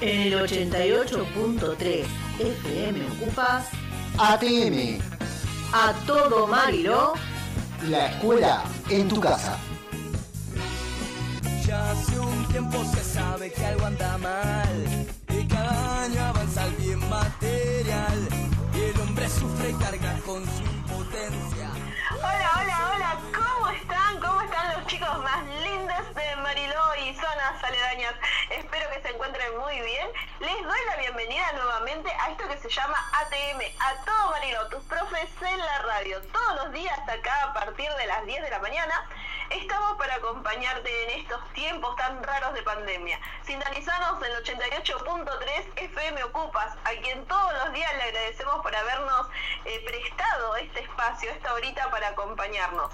En el 88.3 FM ocupas ATM, a todo Mariló. la escuela en tu casa. Ya hace un tiempo se sabe que algo anda mal y cada año avanza el bien material y el hombre sufre y carga con su impotencia. Hola, hola, hola, ¿cómo están? ¿Cómo están los chicos más lindos de Mariló y zonas aledañas? Espero que se encuentren muy bien. Les doy la bienvenida nuevamente a esto que se llama ATM, a todo Mariló, tus profes en la radio. Todos los días acá a partir de las 10 de la mañana estamos para acompañarte en estos tiempos tan raros de pandemia. Sintonizanos en el 88.3 FM Ocupas, a quien todos los días le agradecemos por habernos eh, prestado este espacio, esta horita para acompañarnos.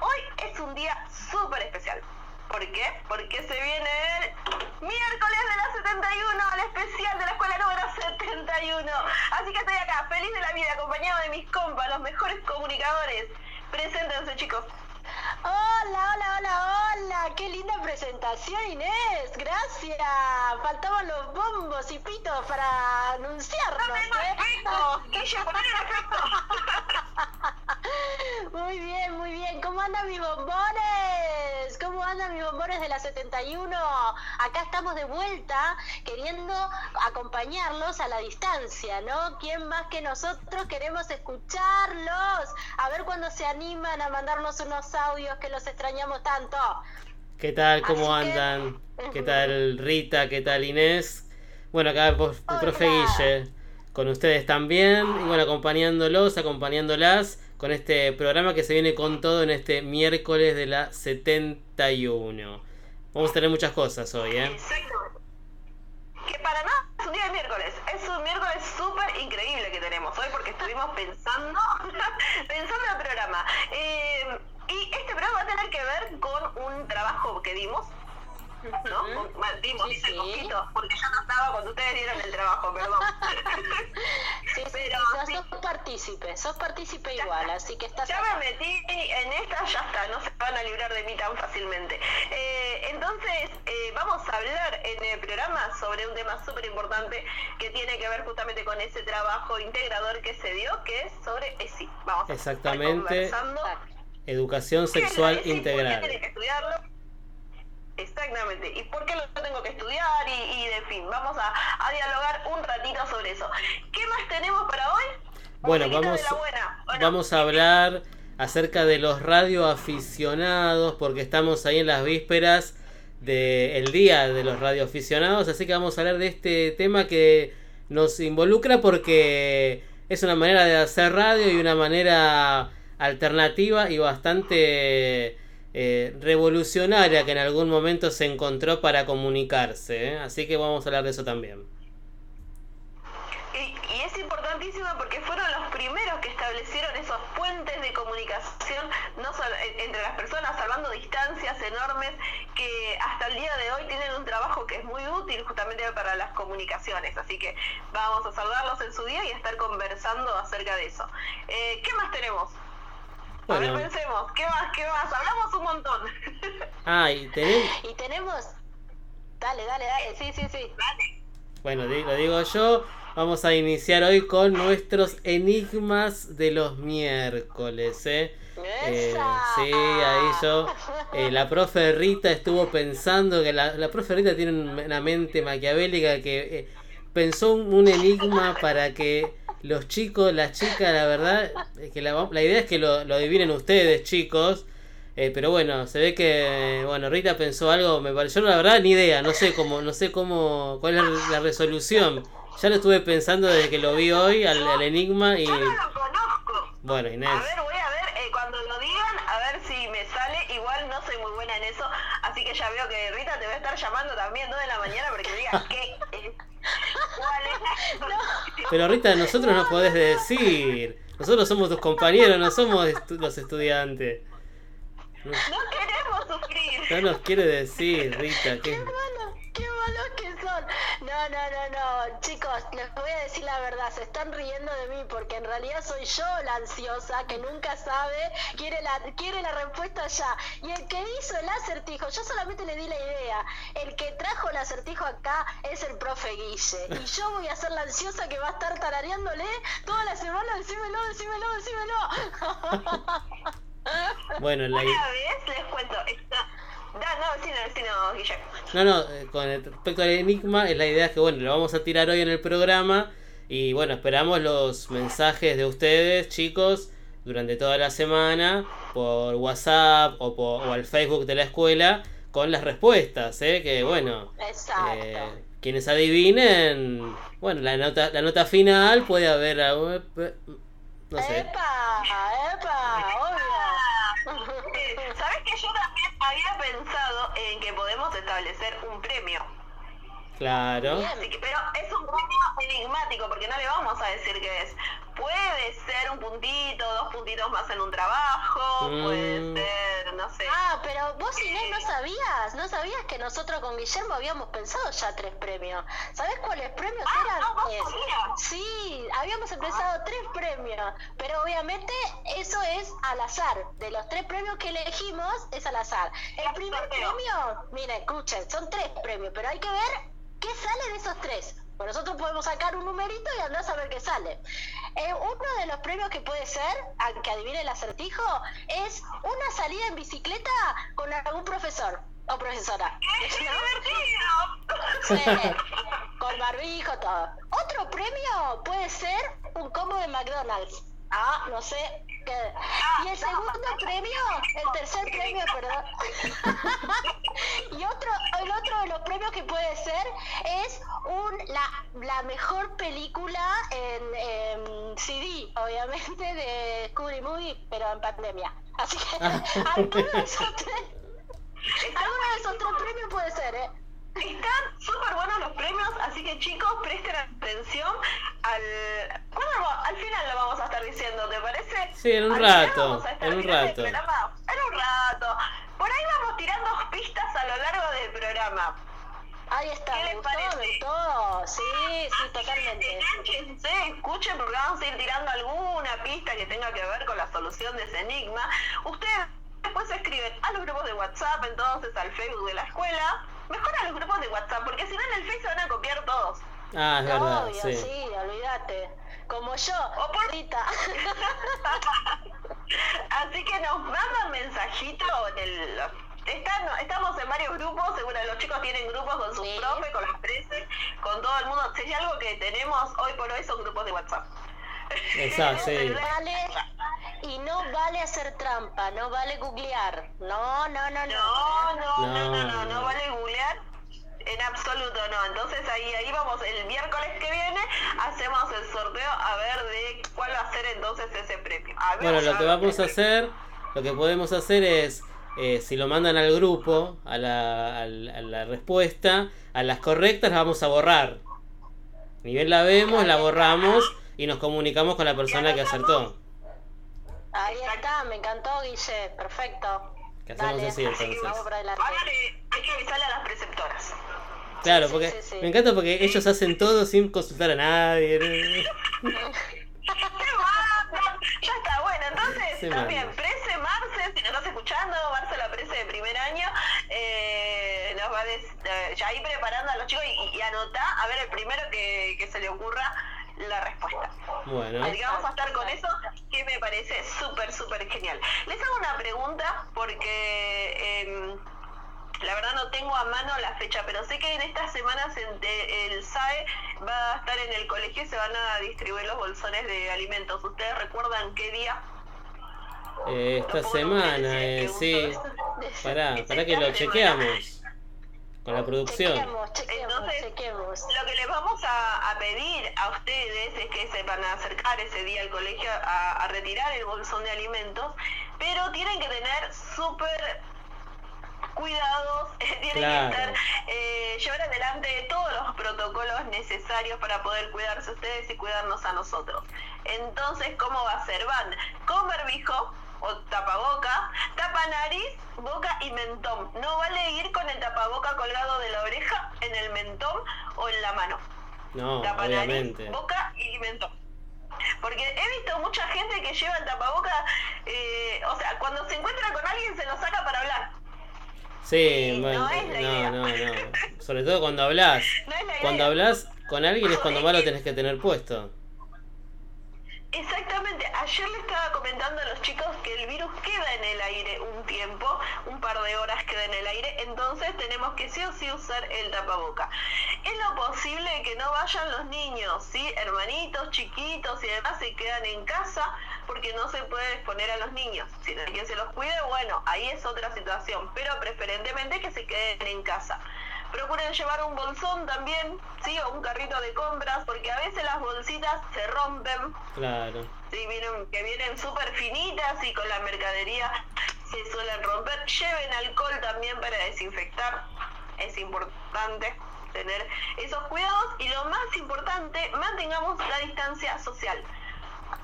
Hoy es un día súper especial. ¿Por qué? Porque se viene el miércoles de la 71, el especial de la escuela número 71. Así que estoy acá, feliz de la vida, acompañado de mis compas, los mejores comunicadores. Preséntense, chicos. Hola, hola, hola, hola. Qué linda presentación, Inés. Gracias. Faltaban los bombos y pitos para anunciarnos. ¡No tengo ¿eh? Muy bien, muy bien. ¿Cómo andan mis bombones? ¿Cómo andan mis bombones de la 71? Acá estamos de vuelta queriendo acompañarlos a la distancia, ¿no? ¿Quién más que nosotros queremos escucharlos? A ver cuándo se animan a mandarnos unos audios que los extrañamos tanto. ¿Qué tal? ¿Cómo Así que- andan? ¿Qué tal Rita? ¿Qué tal Inés? Bueno, acá el prof- el profe. Guille con ustedes también y bueno, acompañándolos, acompañándolas con este programa que se viene con todo en este miércoles de la 71. Vamos a tener muchas cosas hoy, ¿eh? Exacto. Que para nada es un día de miércoles. Es un miércoles súper increíble que tenemos hoy porque estuvimos pensando, pensando el programa. Eh, y este programa va a tener que ver con un trabajo que dimos. ¿No? Dimos, Sí, dice sí. poquito, porque yo no estaba cuando ustedes dieron el trabajo, perdón. Sí, Pero sí, sí. sos partícipe, sos partícipe igual, así que estás Ya acá. me metí en esta, ya está, no se van a librar de mí tan fácilmente. Eh, entonces, eh, vamos a hablar en el programa sobre un tema súper importante que tiene que ver justamente con ese trabajo integrador que se dio, que es sobre ESI. Vamos a estar Exactamente. conversando Educación sexual ESI, ¿Por qué integral. tiene que estudiarlo? Exactamente. ¿Y por qué lo tengo que estudiar? Y, y de fin, vamos a, a dialogar un ratito sobre eso. ¿Qué más tenemos para hoy? Bueno, vamos, de vamos a hablar acerca de los radioaficionados, porque estamos ahí en las vísperas del día de los radioaficionados, así que vamos a hablar de este tema que nos involucra porque es una manera de hacer radio y una manera alternativa y bastante eh, revolucionaria que en algún momento se encontró para comunicarse, ¿eh? así que vamos a hablar de eso también. Y, es importantísimo porque fueron los primeros que establecieron esos puentes de comunicación entre las personas, salvando distancias enormes que hasta el día de hoy tienen un trabajo que es muy útil justamente para las comunicaciones. Así que vamos a saludarlos en su día y a estar conversando acerca de eso. Eh, ¿Qué más tenemos? A Bueno. ver, pensemos, ¿qué más? ¿Qué más? Hablamos un montón. Ah, y tenemos... Y tenemos... Dale, dale, dale, sí, sí, sí. Bueno, di- lo digo yo. Vamos a iniciar hoy con nuestros enigmas de los miércoles, ¿eh? Eh, sí, ahí yo. eh, la profe Rita estuvo pensando que la, la profe Rita tiene un- una mente maquiavélica que eh, pensó un, un enigma para que los chicos, las chicas, la verdad, es que la, la idea es que lo, lo adivinen ustedes, chicos. Eh, pero bueno, se ve que bueno Rita pensó algo, me pareció la verdad ni idea, no sé cómo, no sé cómo, cuál es la, la resolución. Ya lo estuve pensando desde que lo vi hoy al, al enigma y Yo no lo conozco. bueno Inés. A ver, voy a ver, eh, cuando lo digan, a ver si me sale. Igual no soy muy buena en eso, así que ya veo que Rita te va a estar llamando también 2 de la mañana para que digas qué es. ¿Cuál es? Pero Rita, nosotros no podés decir. Nosotros somos tus compañeros, no somos estu- los estudiantes. No, No queremos sufrir. no nos quiere decir, Rita, que ¡Qué malos, qué malos que No, No, no, no, no. Chicos, les voy a decir la verdad. Se están riendo de mí porque en realidad soy yo la ansiosa que nunca sabe, quiere la, quiere la respuesta ya. Y el que hizo el acertijo, yo solamente le di la idea. El que trajo el acertijo acá es el profe Guille. Y yo voy a ser la ansiosa que va a estar tarareándole toda la semana. Decímelo, decímelo, decímelo. Bueno, la... Una vez les cuento, está... No, sí, no, sí, no, Guillermo. No, no, eh, con respecto al enigma, es la idea que, bueno, lo vamos a tirar hoy en el programa. Y bueno, esperamos los mensajes de ustedes, chicos, durante toda la semana, por WhatsApp o, por, o al Facebook de la escuela, con las respuestas, ¿eh? Que bueno, Exacto. eh, quienes adivinen, bueno, la nota, la nota final puede haber, no sé. ¡Epa! ¡Epa! Obvio. ¿Sabes que yo también había pensado en que podemos establecer un premio? Claro. Bien. Así que, pero es un premio enigmático porque no le vamos a decir qué es. Puede ser un puntito, dos puntitos más en un trabajo, Mm. puede ser, no sé. Ah, pero vos Inés no sabías, no sabías que nosotros con Guillermo habíamos pensado ya tres premios. ¿Sabés cuáles premios Ah, eran? no, vos Es- sabías. sí, habíamos empezado tres premios, pero obviamente eso es al azar. De los tres premios que elegimos es al azar. El primer premio, mira, escuchen, son tres premios, pero hay que ver qué sale de esos tres. Nosotros podemos sacar un numerito y andar a ver qué sale. Eh, uno de los premios que puede ser, al que adivine el acertijo, es una salida en bicicleta con algún profesor o profesora. ¡Qué ¿No? divertido! Sí, con barbijo, todo. Otro premio puede ser un combo de McDonald's. Ah, no sé. Y el segundo premio, el tercer premio, perdón. y otro, el otro de los premios que puede ser es un la, la mejor película en, en CD, obviamente, de Scooby Movie, pero en pandemia. Así que alguno de esos tres, alguno de esos tres premios puede ser, ¿eh? Están súper buenos los premios, así que chicos, presten atención al... ¿Cuándo lo- al final lo vamos a estar diciendo, ¿te parece? Sí, en un Al final rato, vamos a estar en un rato. programa, En un rato. Por ahí vamos tirando pistas a lo largo del programa. Ahí está, ¿Qué les gustó, parece? gustó. Sí, sí, totalmente. Enganchense, escuchen porque vamos a ir tirando alguna pista que tenga que ver con la solución de ese enigma. Ustedes después escriben a los grupos de WhatsApp, entonces al Facebook de la escuela. Mejor a los grupos de WhatsApp, porque si no en el Facebook se van a copiar todos. Ah, es verdad, Obvio, sí. sí, olvídate. Como yo, O por- ahorita. Así que nos mandan mensajito en el... Están, estamos en varios grupos, seguro los chicos tienen grupos con sus Sí. profes, con las preses, con todo el mundo. Si hay algo que tenemos hoy por hoy son grupos de WhatsApp. Exacto, sí. Vale, y no vale hacer trampa, no vale googlear. No, no, no, no. No, no, no, no, no, No, no, no. vale googlear. En absoluto no. Entonces ahí, ahí vamos, el miércoles que viene hacemos el sorteo a ver de cuál va a ser entonces ese premio. A Bueno, lo que vamos a hacer, lo que podemos hacer es, eh, si lo mandan al grupo, a la, al- a la respuesta, a las correctas las vamos a borrar. Ni bien la vemos, la borramos y nos comunicamos con la persona que acertó. Ahí está, me encantó, Guille. Perfecto. Que hacemos Dale, así, entonces. Vamos para adelante. Ahora le- hay que avisarle a las preceptoras. Claro, sí, porque sí, sí. me encanta porque ellos hacen todo sin consultar a nadie. ¡Qué ya está, bueno, entonces Se también, manda. Prece Marce, si nos estás escuchando, Marce la Prece de primer año, eh, nos va a des- eh, ya ir preparando a los chicos y, y anotá, a ver el primero que, que se le ocurra la respuesta. Bueno, Así que vamos a estar con eso, que me parece súper, súper genial. Les hago una pregunta porque em, la verdad no tengo a mano la fecha, pero sé que en estas semanas el, SAE va a estar en el colegio y se van a distribuir los bolsones de alimentos. ¿Ustedes recuerdan qué día? eh, esta semana, eh, sí. Pará, pará que lo chequeamos. Con la producción. Chequemos, chequemos, Entonces, chequemos. Lo que les vamos a, a pedir a ustedes es que se van a acercar ese día al colegio a, a retirar el bolsón de alimentos, pero tienen que tener súper cuidados, tienen Claro. que estar, eh, llevar adelante todos los protocolos necesarios para poder cuidarse ustedes y cuidarnos a nosotros. Entonces, ¿cómo va a ser? Van con barbijo, o tapaboca, tapa nariz, boca y mentón. No vale ir con el tapaboca colgado de la oreja en el mentón o en la mano. No, Tapa obviamente. nariz, boca y mentón. Porque he visto mucha gente que lleva el tapaboca, eh, o sea, cuando se encuentra con alguien se lo saca para hablar. Sí, bueno, no es la idea. no, no, no. Sobre todo cuando hablas. No Cuando hablas con alguien es cuando más lo tenés que tener puesto. Exactamente, ayer le estaba comentando a los chicos que el virus queda en el aire un tiempo, un par de horas queda en el aire, entonces tenemos que sí o sí usar el tapaboca. Es lo posible que no vayan los niños, ¿sí? Hermanitos, chiquitos y demás se quedan en casa porque no se puede exponer a los niños. Si quien se los cuide, bueno, ahí es otra situación, pero preferentemente que se queden en casa. Procuren llevar un bolsón también, sí, o un carrito de compras, porque a veces las bolsitas se rompen, Claro. Sí, vienen, que vienen súper finitas y con la mercadería se suelen romper. Lleven alcohol también para desinfectar. Es importante tener esos cuidados. Y lo más importante, mantengamos la distancia social.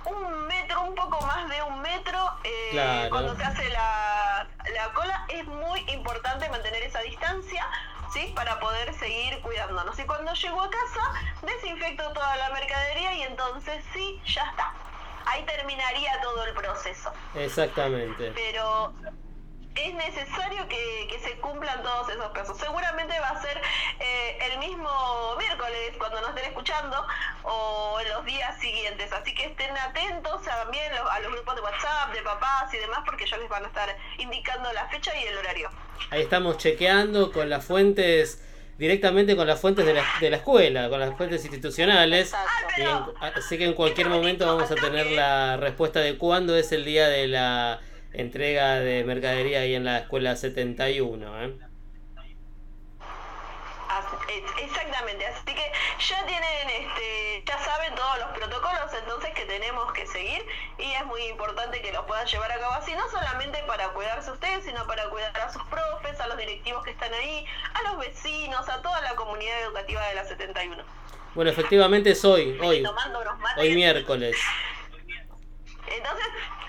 Un metro, un poco más de un metro, eh, Claro. cuando se hace la, la cola, es muy importante mantener esa distancia. ¿Sí? Para poder seguir cuidándonos. Y cuando llego a casa, desinfecto toda la mercadería y entonces sí, ya está. Ahí terminaría todo el proceso. Exactamente. Pero es necesario que, que se cumplan todos esos casos. Seguramente va a ser eh, el mismo miércoles cuando nos estén escuchando o en los días siguientes. Así que estén atentos también a los grupos de WhatsApp, de papás y demás, porque ya les van a estar indicando la fecha y el horario. Ahí estamos chequeando con las fuentes, directamente con las fuentes de la, de la escuela, con las fuentes institucionales. En- así que en cualquier momento vamos a tener la respuesta de cuándo es el día de la entrega de mercadería ahí en la escuela 71. ¿eh? Exactamente, así que ya tienen, este, ya saben todos los protocolos entonces que tenemos que seguir y es muy importante que los puedan llevar a cabo así, no solamente para cuidarse ustedes, sino para cuidar a sus profes, a los directivos que están ahí, a los vecinos, a toda la comunidad educativa de la 71. Bueno, efectivamente es hoy, hoy, hoy miércoles. Entonces,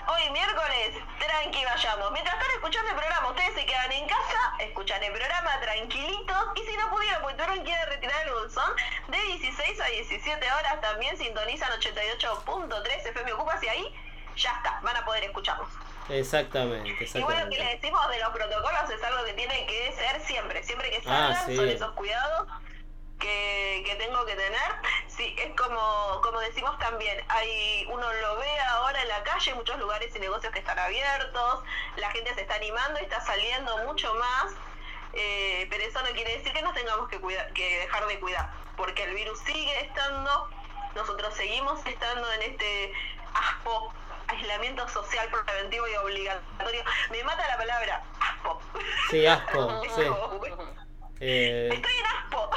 hoy miércoles, tranqui vayamos. Mientras están escuchando el programa, ustedes se quedan en casa, escuchan el programa tranquilitos. Y si no pudieron, porque tuvieron que retirar el bolsón, de 16 a 17 horas también sintonizan 88.3 FM Ocupas y ahí ya está, van a poder escucharnos. Exactamente, Y bueno, que les exactamente. decimos de los protocolos es algo que tiene que ser siempre, siempre que Ah, salgan sí. son esos cuidados que, que tengo que tener. Sí, es como, como decimos también, hay uno lo ve ahora en la calle, muchos lugares y negocios que están abiertos, la gente se está animando y está saliendo mucho más, eh, pero eso no quiere decir que nos tengamos que, cuidar, que dejar de cuidar, porque el virus sigue estando, nosotros seguimos estando en este aspo aislamiento social preventivo y obligatorio. Me mata la palabra aspo. Sí, asco, sí. Eh, Estoy en aspo.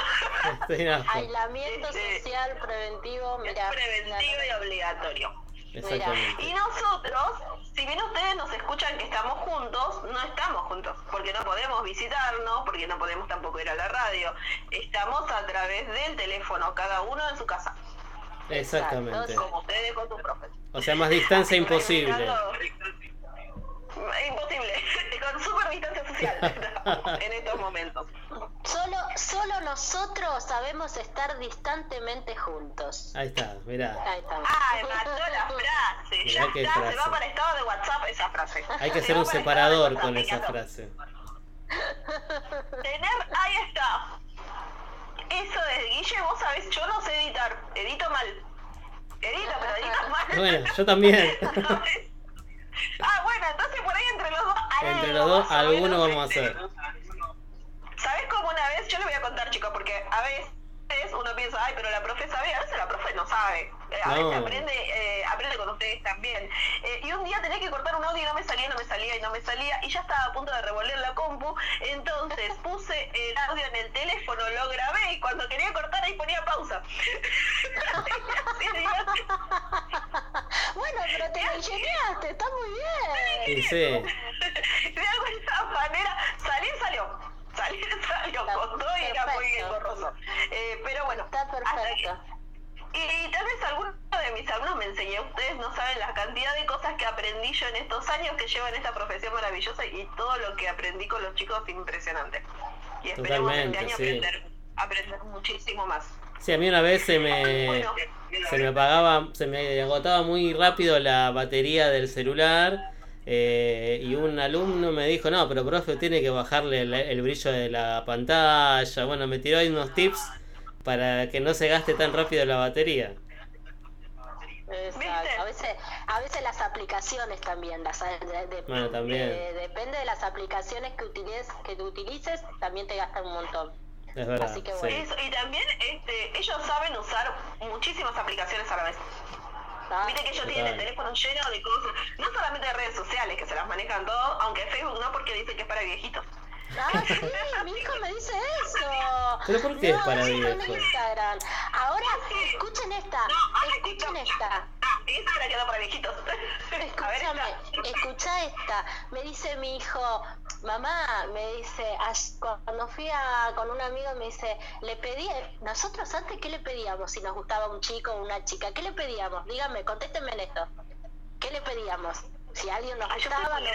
estoy en asco. Aislamiento Este, social preventivo, mira. es preventivo y obligatorio. Exactamente. Y nosotros, si bien ustedes nos escuchan que estamos juntos, no estamos juntos, porque no podemos visitarnos, porque no podemos tampoco ir a la radio. Estamos a través del teléfono, cada uno en su casa, Exactamente. como ustedes con sus profes. O sea, más distancia imposible. Imposible, con super distancia social en estos momentos. Solo, solo nosotros sabemos estar distantemente juntos. Ahí está, mirá. Ahí. Ah, me mató la frase. Mirá Ya qué está, se frase. va para estado de WhatsApp esa frase. Hay que Se hacer un para separador con esa frase. Tener, ahí está. Eso de Guille, vos sabés, yo no sé editar, edito mal. Edito, pero edito mal. Bueno, yo también. Ah, bueno, entonces por ahí entre los dos. Entre los dos, alguno vamos a hacer. ¿Sabés cómo una vez? Yo le voy a contar, chicos, porque a veces uno piensa, ay, pero la profe sabe, a veces la profe no sabe. Eh, A No. veces aprende, eh, aprende con ustedes también. Eh, y un día tenía que cortar un audio y no me salía, no me salía y no me salía, y ya estaba a punto de revolver la compu. Entonces puse el audio en el teléfono, lo grabé y cuando quería cortar ahí ponía pausa. Bueno, pero te lo ingeniaste, está muy bien. Y sí, de alguna manera, salir salió. Salir salió Está con todo y era muy engorroso. Eh, pero bueno, Está que- perfecto. Y tal vez alguno de mis alumnos me enseñó, ustedes no saben la cantidad de cosas que aprendí yo en estos años que llevo en esta profesión maravillosa y todo lo que aprendí con los chicos es impresionante. Y esperemos Totalmente, este año sí. aprender, aprender muchísimo más. Sí, a mí una vez se me, Bueno, se me apagaba, se me agotaba muy rápido la batería del celular eh, y un alumno me dijo, no, pero profe, tiene que bajarle el, el brillo de la pantalla. Bueno, me tiró ahí unos tips para que no se gaste tan rápido la batería. Exacto. A veces, a veces las aplicaciones también, las, de- de- Bueno, también. de- depende de las aplicaciones que utilices, que tú utilices, también te gastan un montón. Es verdad. Así que sí. bueno. Eso, y también este, ellos saben usar muchísimas aplicaciones a la vez. Viste que ellos tienen el teléfono lleno de cosas, no solamente de redes sociales, que se las manejan todo, aunque Facebook no, porque dice que es para viejitos. Ah, sí, mi hijo me dice eso. ¿Pero por qué es para viejos? Instagram. Ahora, escuchen esta, No, ahora escuchen esta. Ah, Instagram queda para viejitos. A ver, Escúchame, esta. escucha esta. Me dice mi hijo, mamá, me dice, "Ash- cuando fui a, con un amigo me dice, le pedí, nosotros antes, ¿qué le pedíamos si nos gustaba un chico o una chica? ¿Qué le pedíamos? Díganme, contéstenme en esto. ¿Qué le pedíamos? Si alguien nos gustaba, nos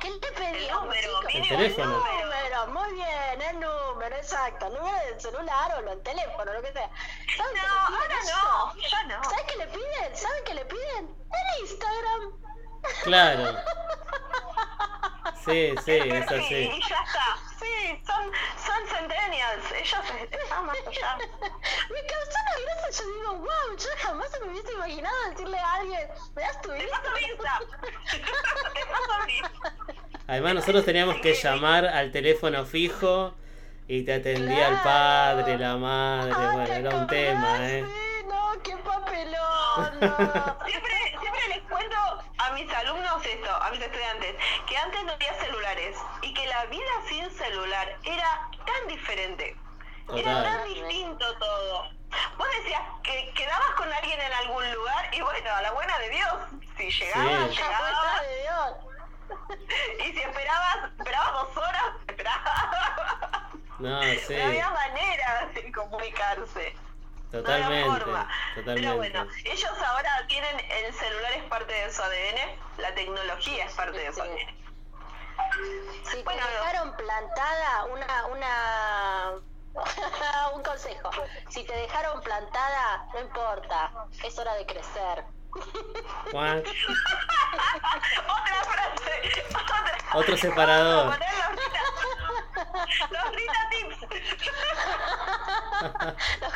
¿Qué le pedíamos, número, chicos? El teléfono. El número, muy bien, el número, exacto. El número del celular o el teléfono, lo que sea. ¿Saben No, ahora no, ya no. ¿Saben qué le piden? ¿Saben qué le piden? El Instagram. Claro. Sí, sí, El es así. Y ya está. Sí, son, son centennials. Ellos están más allá. Me causó una gracia, yo digo, wow, yo jamás se me hubiese imaginado decirle a alguien, ¿me das tu Insta. Además nosotros teníamos que llamar al teléfono fijo y te atendía el Claro. padre, la madre, Ay, bueno, ¿te era un tema, ¿eh? Sí, no, qué papelón. no. Siempre, siempre les cuento a mis alumnos esto, a mis estudiantes, que antes no había celulares y que la vida sin celular era tan diferente. Era tan distinto todo. Vos decías que quedabas con alguien en algún lugar y bueno, a la buena de Dios, si llegaba, Sí. La llegaba. puesta de Dios. Y si esperabas, esperabas dos horas, esperabas. No, sí, No había manera de comunicarse. Totalmente, forma. Pero bueno, ellos ahora tienen el celular es parte de su ADN, la tecnología es parte de su Sí. ADN. Si te Bueno, dejaron plantada una, una, un consejo. Si te dejaron plantada, no importa, es hora de crecer. Juan, otra frase, otra. Otro separador. Vamos a poner los Rita, tips. Los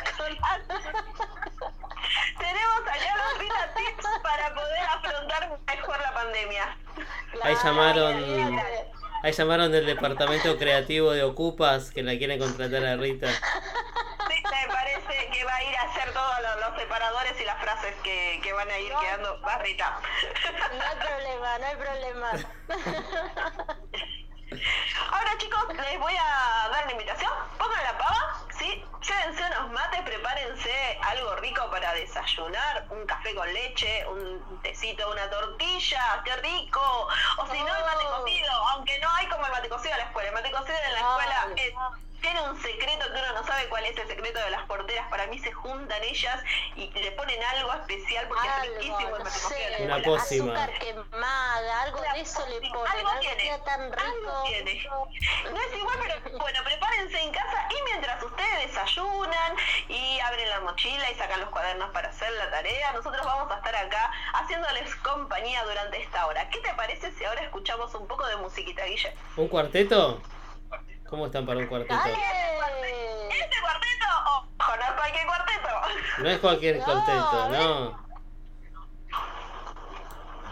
Tenemos acá los Rita tips para poder afrontar mejor la pandemia. Ahí llamaron- ahí llamaron del departamento creativo de Ocupas que la quieren contratar a Rita. Sí, me parece que va a ir a hacer todos los, los separadores y las frases que, que van a ir No. quedando. Va Rita. No hay problema, no hay problema. Ahora chicos, les voy a dar una invitación. Pongan la pava, ¿sí? Llévense unos mates, prepárense algo rico para desayunar. Un café con leche, un tecito, una tortilla, qué rico. O si no, el mate Oh. cocido, aunque no hay como el mate cocido en la escuela. El mate cocido en la escuela es- tiene un secreto que uno no sabe cuál es el secreto de las porteras. Para mí se juntan ellas y le ponen algo especial porque es riquísimo el no sé, Una pócima. azúcar quemada, algo de eso le ponen, Algo algo tiene, queda tan algo rico. tiene. No es igual, pero bueno, prepárense en casa y mientras ustedes desayunan y abren la mochila y sacan los cuadernos para hacer la tarea, nosotros vamos a estar acá haciéndoles compañía durante esta hora. ¿Qué te parece si ahora escuchamos un poco de musiquita, Guille? ¿Un cuarteto? ¿Cómo están para un cuarteto? Dale. ¿Este cuarteto? Ojo, no es cualquier cuarteto. No es cualquier No, cuarteto, no.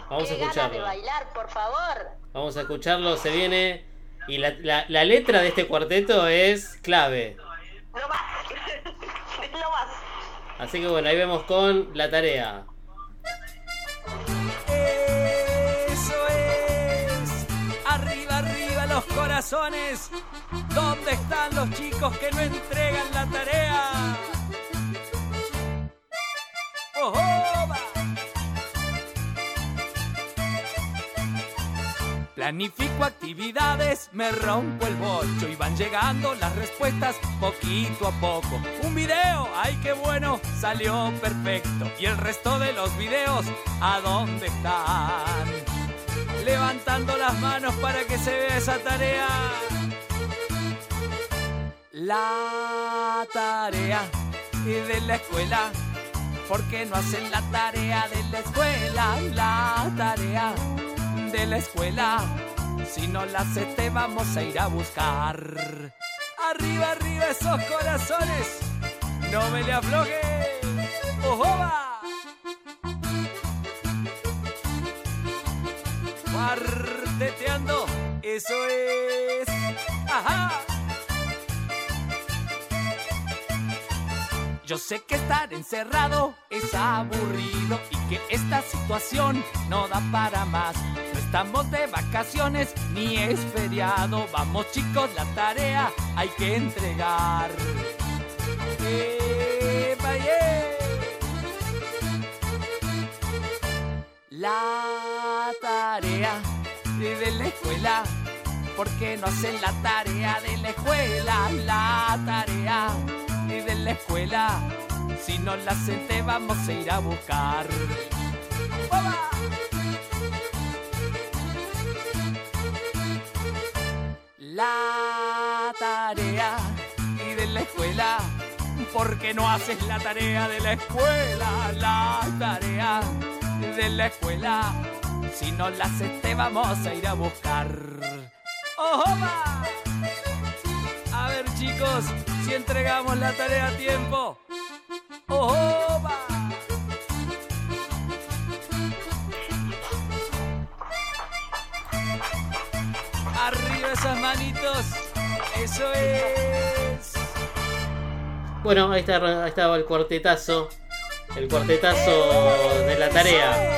Vamos a de escucharlo. bailar, por favor. Vamos a escucharlo, se viene. Y la, la, la letra de este cuarteto es clave. Lo más. Es lo más. Así que bueno, ahí vemos con la tarea. Corazones. ¿Dónde están los chicos que no entregan la tarea? ¡Oh! Planifico actividades, me rompo el bocho y van llegando las respuestas poquito a poco. Un video, ay qué bueno, salió perfecto. Y el resto de los videos, ¿a dónde están? Levantando las manos para que se vea esa tarea. La tarea de la escuela. ¿Por qué no hacen la tarea de la escuela? La tarea de la escuela. Si no la hace, te vamos a ir a buscar. Arriba, arriba esos corazones. No me le aflojen. ¡Ojoba! Eso es. ¡Ajá! Yo sé que estar encerrado es aburrido y que esta situación no da para más. No estamos de vacaciones ni es feriado. Vamos chicos, la tarea hay que entregar. ¡Epa, yeah! La tarea de la escuela. ¿Por qué no hacen la tarea de la escuela? La tarea de la escuela. Si no la hacen, te vamos a ir a buscar. ¡Oba! La tarea y de la escuela. ¿Por qué no haces la tarea de la escuela? La tarea de la escuela. Si no la haces, te vamos a ir a buscar. ¡Oba! A ver, chicos, si entregamos la tarea a tiempo. ¡Oba! Arriba esas manitos. Eso es. Bueno, ahí, está, ahí estaba el cuartetazo. El cuartetazo de la tarea.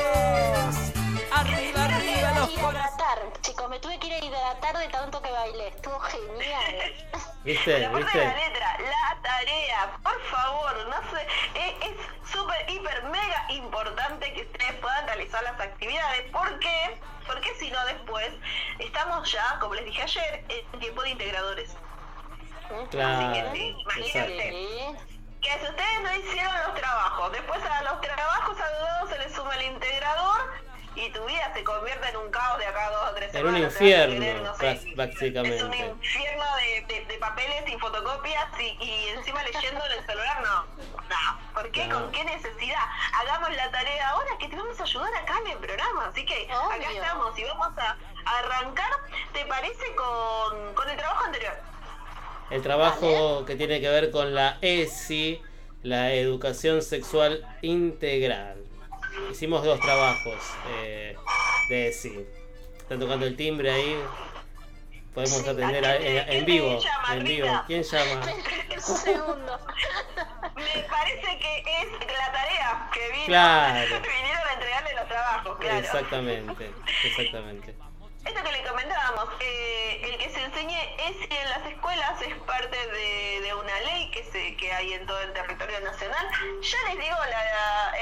De tanto que bailé. Estuvo genial. ¿Viste? La parte de la ¿Viste? letra, la tarea, por favor, no sé, es- es súper, hiper, mega importante que ustedes puedan realizar las actividades. ¿Por qué? Porque si no después estamos ya, como les dije ayer, en tiempo de integradores. Claro, Así que sí, imagínate. Que si ustedes no hicieron los trabajos, después a los trabajos saludados se les suma el integrador y tu vida se convierte en un caos de acá a dos o tres En un semanas. vas a infierno, querer, no sé, bas- básicamente. Es un infierno de, de- de papeles y fotocopias y, y encima leyendo en el celular, no. No. ¿Por qué? No. ¿Con qué necesidad? Hagamos la tarea ahora que te vamos a ayudar acá en el programa. Así que acá estamos y vamos a arrancar, ¿te parece? Con, con el trabajo anterior. El trabajo que tiene que ver con la ESI, la educación sexual integral. Hicimos dos trabajos eh, de ESI. Están tocando el timbre ahí. Podemos Sí, atender ¿a en, en vivo. llama, En vivo. ¿Quién llama? Un segundo. Me parece que es la tarea que vino, Claro. vinieron a entregarle los trabajos, claro. Exactamente, exactamente. Esto que le comentábamos, eh, el que se enseñe es en las escuelas es parte de, una ley que se que hay en todo el territorio nacional. Ya les digo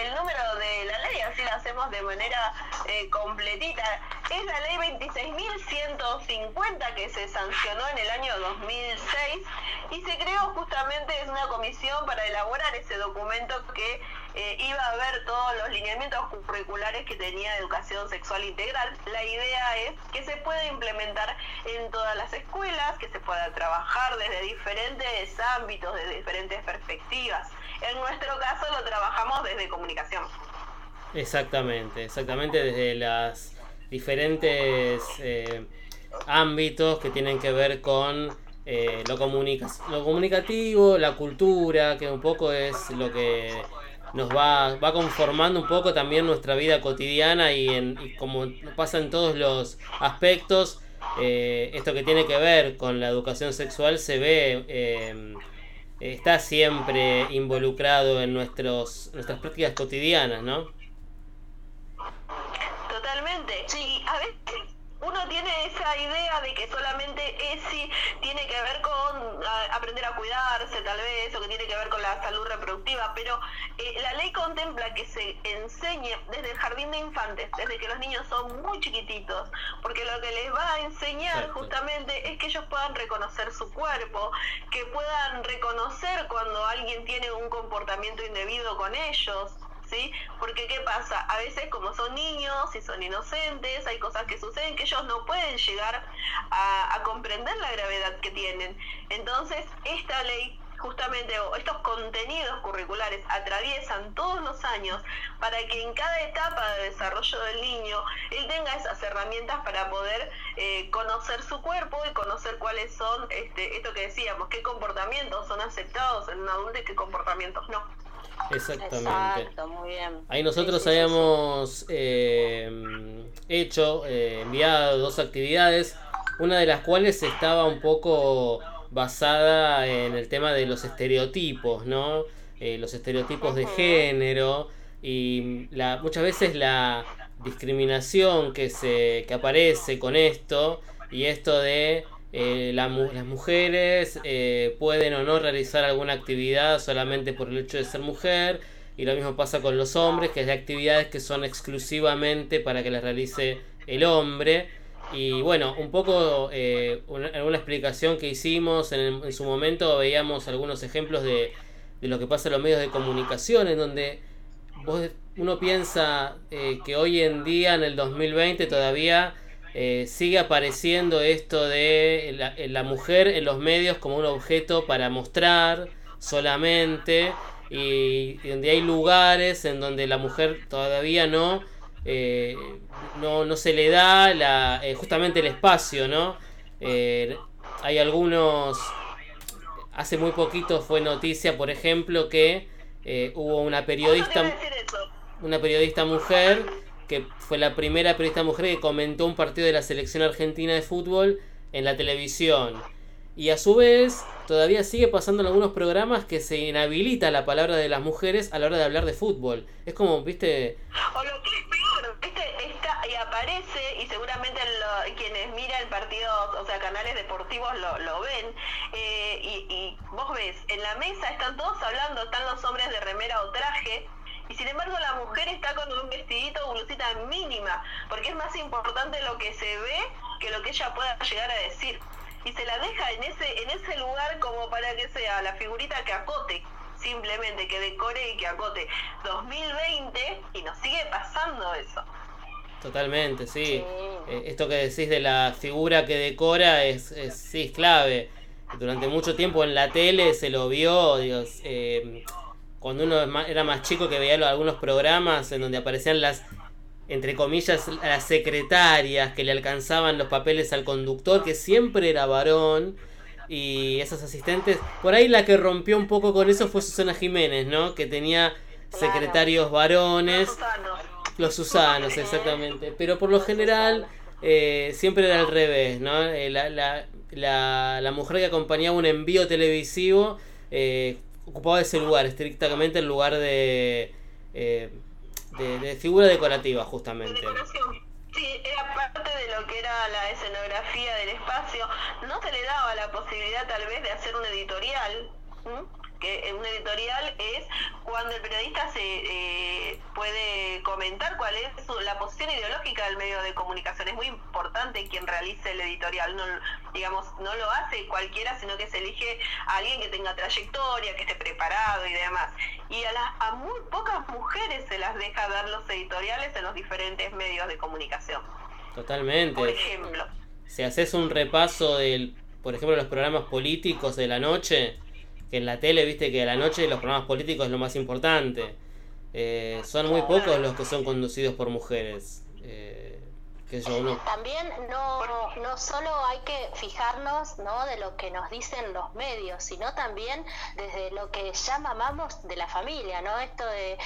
el número de la ley, así la hacemos de manera eh, completita. Es la ley 26.150 que se sancionó en el año 2006 y se creó justamente es una comisión para elaborar ese documento que eh, iba a ver todos los lineamientos curriculares que tenía educación sexual integral. La idea es que se pueda implementar en todas las escuelas, que se pueda trabajar desde diferentes ámbitos, desde diferentes perspectivas. En nuestro caso lo trabajamos desde comunicación. Exactamente, exactamente desde las diferentes eh, ámbitos que tienen que ver con eh, lo, comunica lo comunicativo, la cultura, que un poco es lo que nos va, va conformando un poco también nuestra vida cotidiana y, en, como pasa en todos los aspectos, eh, esto que tiene que ver con la educación sexual se ve, eh, está siempre involucrado en nuestros, nuestras prácticas cotidianas, ¿no? Totalmente. Y a veces uno tiene esa idea de que solamente ESI tiene que ver con aprender a cuidarse tal vez, o que tiene que ver con la salud reproductiva, pero eh, la ley contempla que se enseñe desde el jardín de infantes, desde que los niños son muy chiquititos, porque lo que les va a enseñar justamente es que ellos puedan reconocer su cuerpo, que puedan reconocer cuando alguien tiene un comportamiento indebido con ellos, Porque ¿qué pasa? A veces como son niños y son inocentes, hay cosas que suceden que ellos no pueden llegar a, comprender la gravedad que tienen. Entonces, esta ley justamente o estos contenidos curriculares atraviesan todos los años para que en cada etapa de desarrollo del niño él tenga esas herramientas para poder eh, conocer su cuerpo y conocer cuáles son este, esto que decíamos, qué comportamientos son aceptados en un adulto y qué comportamientos no. Exactamente. Ahí nosotros habíamos eh, hecho, eh, enviado dos actividades, una de las cuales estaba un poco basada en el tema de los estereotipos, ¿no? Eh, los estereotipos de género y la, muchas veces la discriminación que se que aparece con esto y esto de eh, las mujeres eh, pueden o no realizar alguna actividad solamente por el hecho de ser mujer. Y lo mismo pasa con los hombres, que hay actividades que son exclusivamente para que las realice el hombre. Y bueno, un poco eh, una, explicación que hicimos en, su momento, veíamos algunos ejemplos de, de, lo que pasa en los medios de comunicación, en donde uno piensa eh, que hoy en día, en el 2020, todavía eh, sigue apareciendo esto de la, mujer en los medios como un objeto para mostrar solamente y, donde hay lugares en donde la mujer todavía no eh, no, no, se le da la, eh, justamente el espacio no hay algunos hace muy poquito fue noticia por ejemplo que hubo una periodista una periodista mujer que fue la primera periodista mujer que comentó un partido de la selección argentina de fútbol en la televisión. Y a su vez, todavía sigue pasando en algunos programas que se inhabilita la palabra de las mujeres a la hora de hablar de fútbol. Es como, viste... O lo que es peor, viste, está, y aparece, y seguramente quienes miran el partido, o sea, canales deportivos lo, lo ven, eh, y, y vos ves, en la mesa están todos hablando, están los hombres de remera o traje, y sin embargo la mujer está con un vestidito o blusita mínima, porque es más importante lo que se ve que lo que ella pueda llegar a decir. Y se la deja en ese, en ese lugar como para que sea la figurita que acote, simplemente que decore y que acote. 2020 y nos sigue pasando eso. Totalmente, sí. Eh, esto que decís de la figura que decora es, es, sí, es clave. Durante mucho tiempo en la tele se lo vio, Dios, eh, cuando uno era más chico que veía algunos programas en donde aparecían las, entre comillas, las secretarias que le alcanzaban los papeles al conductor, que siempre era varón, y esos asistentes. Por ahí la que rompió un poco con eso fue Susana Jiménez, ¿no? Que tenía secretarios varones. Los Susanos, exactamente. Pero por lo general eh, siempre era al revés, ¿no? Eh, la, la, la, la, mujer que acompañaba un envío televisivo eh, ocupaba ese lugar, estrictamente el lugar de, eh, de, figura decorativa, justamente. Sí, era parte de lo que era la escenografía del espacio. No se le daba la posibilidad tal vez de hacer un editorial que un editorial es cuando el periodista se eh, puede comentar cuál es la posición ideológica del medio de comunicación. Es muy importante quien realice el editorial. No, digamos, no lo hace cualquiera, sino que se elige a alguien que tenga trayectoria, que esté preparado y demás. Y a, las, a muy pocas mujeres se las deja ver los editoriales en los diferentes medios de comunicación. Totalmente. Por ejemplo. Si haces un repaso del, por ejemplo, los programas políticos de la noche, que en la tele, viste que a la noche los programas políticos es lo más importante. Eh, son muy pocos los que son conducidos por mujeres. Eh, también no, no solo hay que fijarnos ¿no? de lo que nos dicen los medios, sino también desde lo que llamamos de la familia, ¿no? Esto de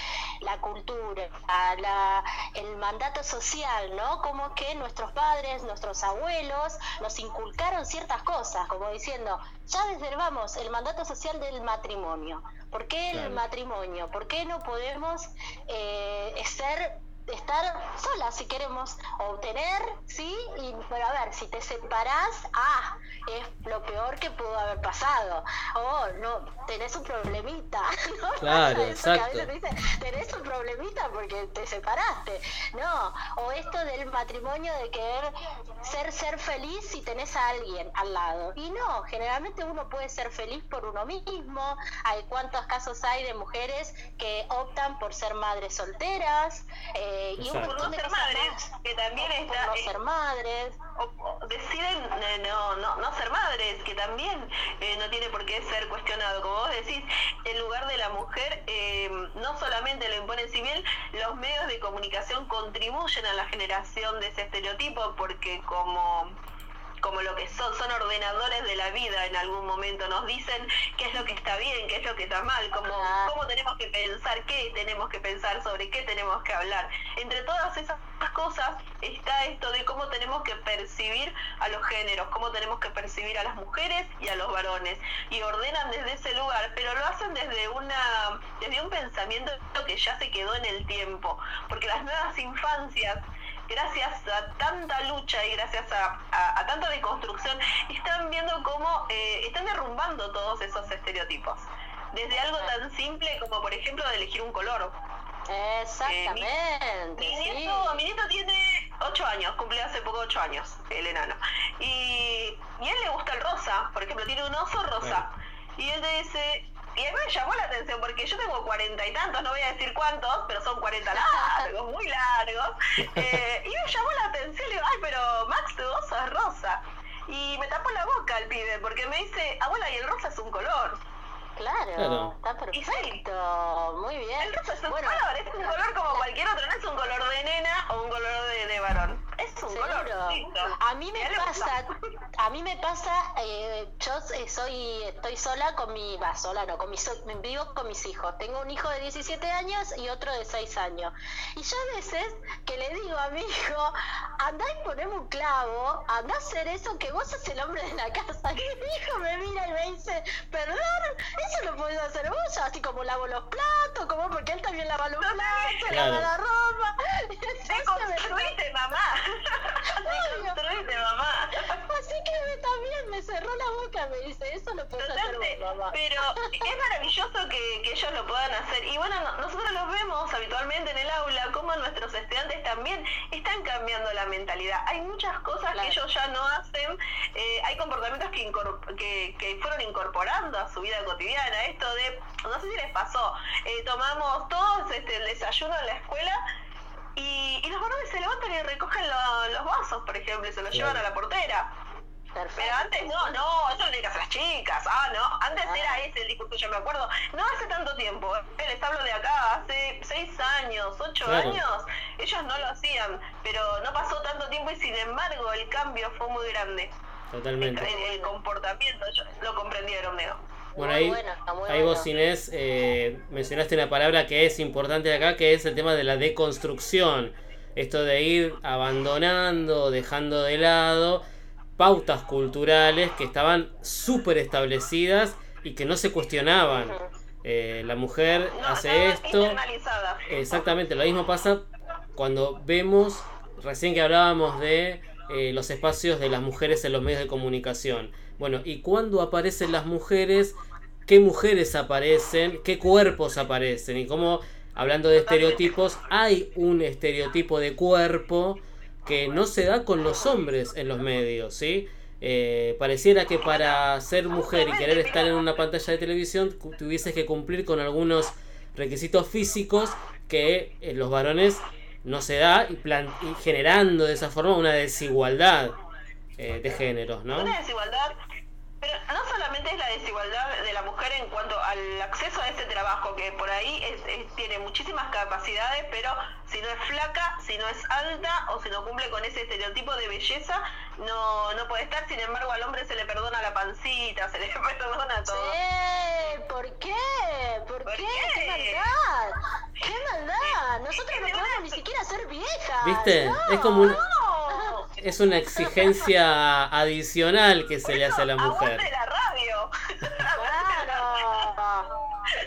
la cultura, la, el mandato social, ¿no? Como que nuestros padres, nuestros abuelos nos inculcaron ciertas cosas, como diciendo, ya desde vamos, el mandato social del matrimonio. ¿Por qué el matrimonio? ¿Por qué no podemos eh, ser estar solas si queremos, o tener, sí, y pero a ver, si te separás, ah, es lo peor que pudo haber pasado. O no, tenés un problemita. ¿no? Claro, Eso que a exacto. veces te dicen, tenés un problemita porque te separaste. No, o esto del matrimonio de querer ser ser feliz si tenés a alguien al lado. Y no, generalmente uno puede ser feliz por uno mismo. Hay cuántos casos hay de mujeres que optan por ser madres solteras eh, y un Exacto. Por montón no de ser cosas madres, más. que también por está... no eh, ser madres. o- o deciden eh, no, no, no ser madres, que también eh, no tiene por qué ser cuestionado. Como vos decís, el lugar de la mujer eh, no solamente lo imponen, si bien los medios de comunicación contribuyen a la generación de ese estereotipo, porque como como lo que son, son ordenadores de la vida en algún momento, nos dicen qué es lo que está bien, qué es lo que está mal, cómo, cómo tenemos que pensar, qué tenemos que pensar, sobre qué tenemos que hablar. Entre todas esas cosas está esto de cómo tenemos que percibir a los géneros, cómo tenemos que percibir a las mujeres y a los varones. Y ordenan desde ese lugar, pero lo hacen desde una, desde un pensamiento que ya se quedó en el tiempo. Porque las nuevas infancias gracias a tanta lucha y gracias a, a- a tanta deconstrucción, están viendo cómo eh, están derrumbando todos esos estereotipos. Desde algo tan simple como, por ejemplo, de elegir un color. Exactamente. Mi sí. nieto, mi nieto tiene 8 años, cumplió hace poco 8 años, el enano. Y, y a él le gusta el rosa, por ejemplo, tiene un oso rosa. Y él te dice, y a mí me llamó la atención porque yo tengo cuarenta y tantos, no voy a decir cuántos, pero son 40 largos, muy largos. Eh, y me llamó la atención, le digo, ay, pero Max, tu oso es rosa. Y me tapó la boca el pibe porque me dice, abuela, y el rosa es un color. Claro, Claro. está Y sí. perfecto. Muy bien. El rosa es un Bueno, color, es un color como cualquier otro, no es un color de nena o un color de, de varón. Es un Seguro. color. listo. A mí me pasa, a mí me pasa, eh, yo eh, soy, estoy sola con mi, va, sola no, con mis, vivo con mis hijos. Tengo un hijo de 17 años y otro de 6 años. Y yo a veces que le digo a mi hijo, andá y poneme un clavo, andá a hacer eso que vos sos el hombre de la casa. Y mi hijo me mira y me dice, perdón, eso lo podés hacer vos, así como lavo los platos, como porque él también lava los platos, Claro. lava la ropa. Deconstruite, mamá. Deconstruite, mamá. Así que me, también me cerró la boca, me dice, eso lo puedes hacer vos, mamá. pero es maravilloso que, que ellos lo puedan hacer. Y bueno, no- nosotros los vemos habitualmente en el aula, como nuestros estudiantes también están cambiando la mentalidad. Hay muchas cosas Claro. que ellos ya no hacen, eh, hay comportamientos que, que, que fueron incorporando a su vida cotidiana. Esto de, no sé si les pasó, eh, tomamos todos este, el desayuno en la escuela. Y, y los varones se levantan y recogen lo- los vasos, por ejemplo, y se los Claro. llevan a la portera. Perfecto. Pero antes no, no, eso lo tienen que hacer las chicas. Ah, no, antes Ah. era ese el discurso, yo me acuerdo. No hace tanto tiempo, eh, les hablo de acá, hace seis años, ocho Claro. años, ellos no lo hacían, pero no pasó tanto tiempo y sin embargo el cambio fue muy grande. Totalmente. el comportamiento, ellos lo comprendieron, Neo. Bueno, Muy ahí, bueno, ahí vos. Inés, eh, mencionaste una palabra que es importante acá, que es el tema de la deconstrucción. Esto de ir abandonando, dejando de lado pautas culturales que estaban súper establecidas y que no se cuestionaban. Eh, la mujer No, hace esto. Exactamente, lo mismo pasa cuando vemos, recién que hablábamos de eh, los espacios de las mujeres en los medios de comunicación. Bueno, y cuando aparecen las mujeres, qué mujeres aparecen, qué cuerpos aparecen, y cómo, hablando de estereotipos, hay un estereotipo de cuerpo que no se da con los hombres en los medios, ¿sí? Eh, pareciera que para ser mujer y querer estar en una pantalla de televisión tuvieses que cumplir con algunos requisitos físicos que en los varones no se da y, plan- y generando de esa forma una desigualdad eh, de géneros, ¿no? Una desigualdad, pero no solamente es la desigualdad de la mujer en cuanto al acceso a ese trabajo, que por ahí es- es- tiene muchísimas capacidades, pero si no es flaca, si no es alta o si no cumple con ese estereotipo de belleza, no, no puede estar. Sin embargo, al hombre se le perdona la pancita, se le perdona todo. Sí, ¿por qué? ¿Por, ¿Por qué? qué? ¡Qué maldad! ¡Qué maldad! Nosotros no podemos ni siquiera ser viejas. ¿Viste? No, Es como un- No, Es una exigencia adicional que se le hace a la mujer. la radio. Claro.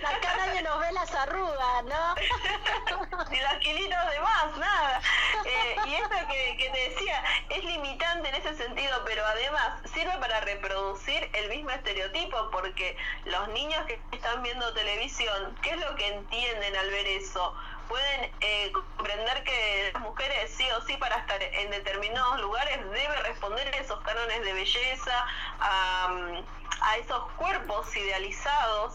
Acá nadie nos ve las arrugas, ¿no? Ni los kilitos de más, nada. Eh, y esto que, que te decía, es limitante en ese sentido, pero además sirve para reproducir el mismo estereotipo, porque los niños que están viendo televisión, ¿qué es lo que entienden al ver eso? Pueden eh, comprender que las mujeres sí o sí para estar en determinados lugares debe responder esos cánones de belleza, a, a esos cuerpos idealizados,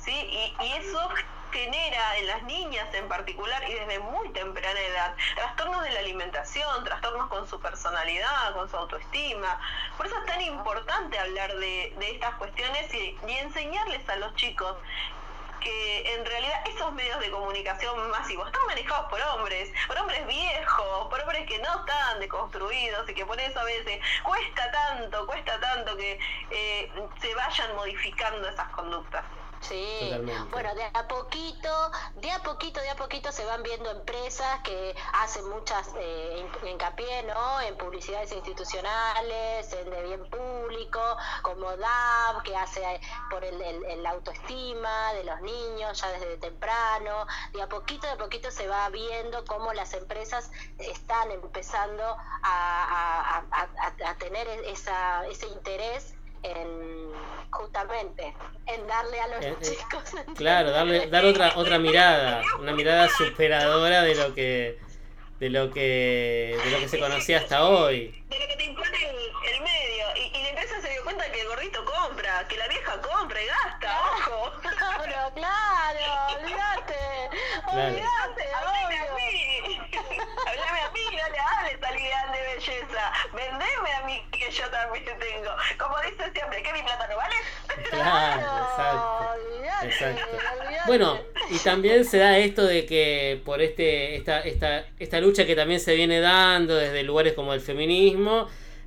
¿sí? Y, y eso genera en las niñas en particular y desde muy temprana edad trastornos de la alimentación, trastornos con su personalidad, con su autoestima. Por eso es tan importante hablar de, de estas cuestiones y, y enseñarles a los chicos que en realidad esos medios de comunicación masivos están manejados por hombres, por hombres viejos, por hombres que no están deconstruidos y que por eso a veces cuesta tanto, cuesta tanto que eh, se vayan modificando esas conductas. Sí, bueno, de a poquito, de a poquito, de a poquito se van viendo empresas que hacen muchas eh, hincapié, ¿no? En publicidades institucionales, en de bien público, como DAB, que hace eh, por el, la autoestima de los niños ya desde temprano. De a poquito, de a poquito se va viendo cómo las empresas están empezando a, a, a tener esa, ese interés en justamente en darle a los eh, eh, chicos claro darle dar otra otra mirada una mirada superadora de lo que de lo que de lo que se conocía hasta hoy de lo que te impone el, medio y, y, la empresa se dio cuenta que el gordito compra que la vieja compra y gasta ojo claro claro olvídate olvídate Hablame a mí, no le hables al ideal de belleza. Vendeme a mí que yo también tengo. Como dice siempre, que mi plata no vale. Claro, exacto. exacto. Bueno, y también se da esto de que por este esta, esta, esta lucha que también se viene dando desde lugares como el feminismo,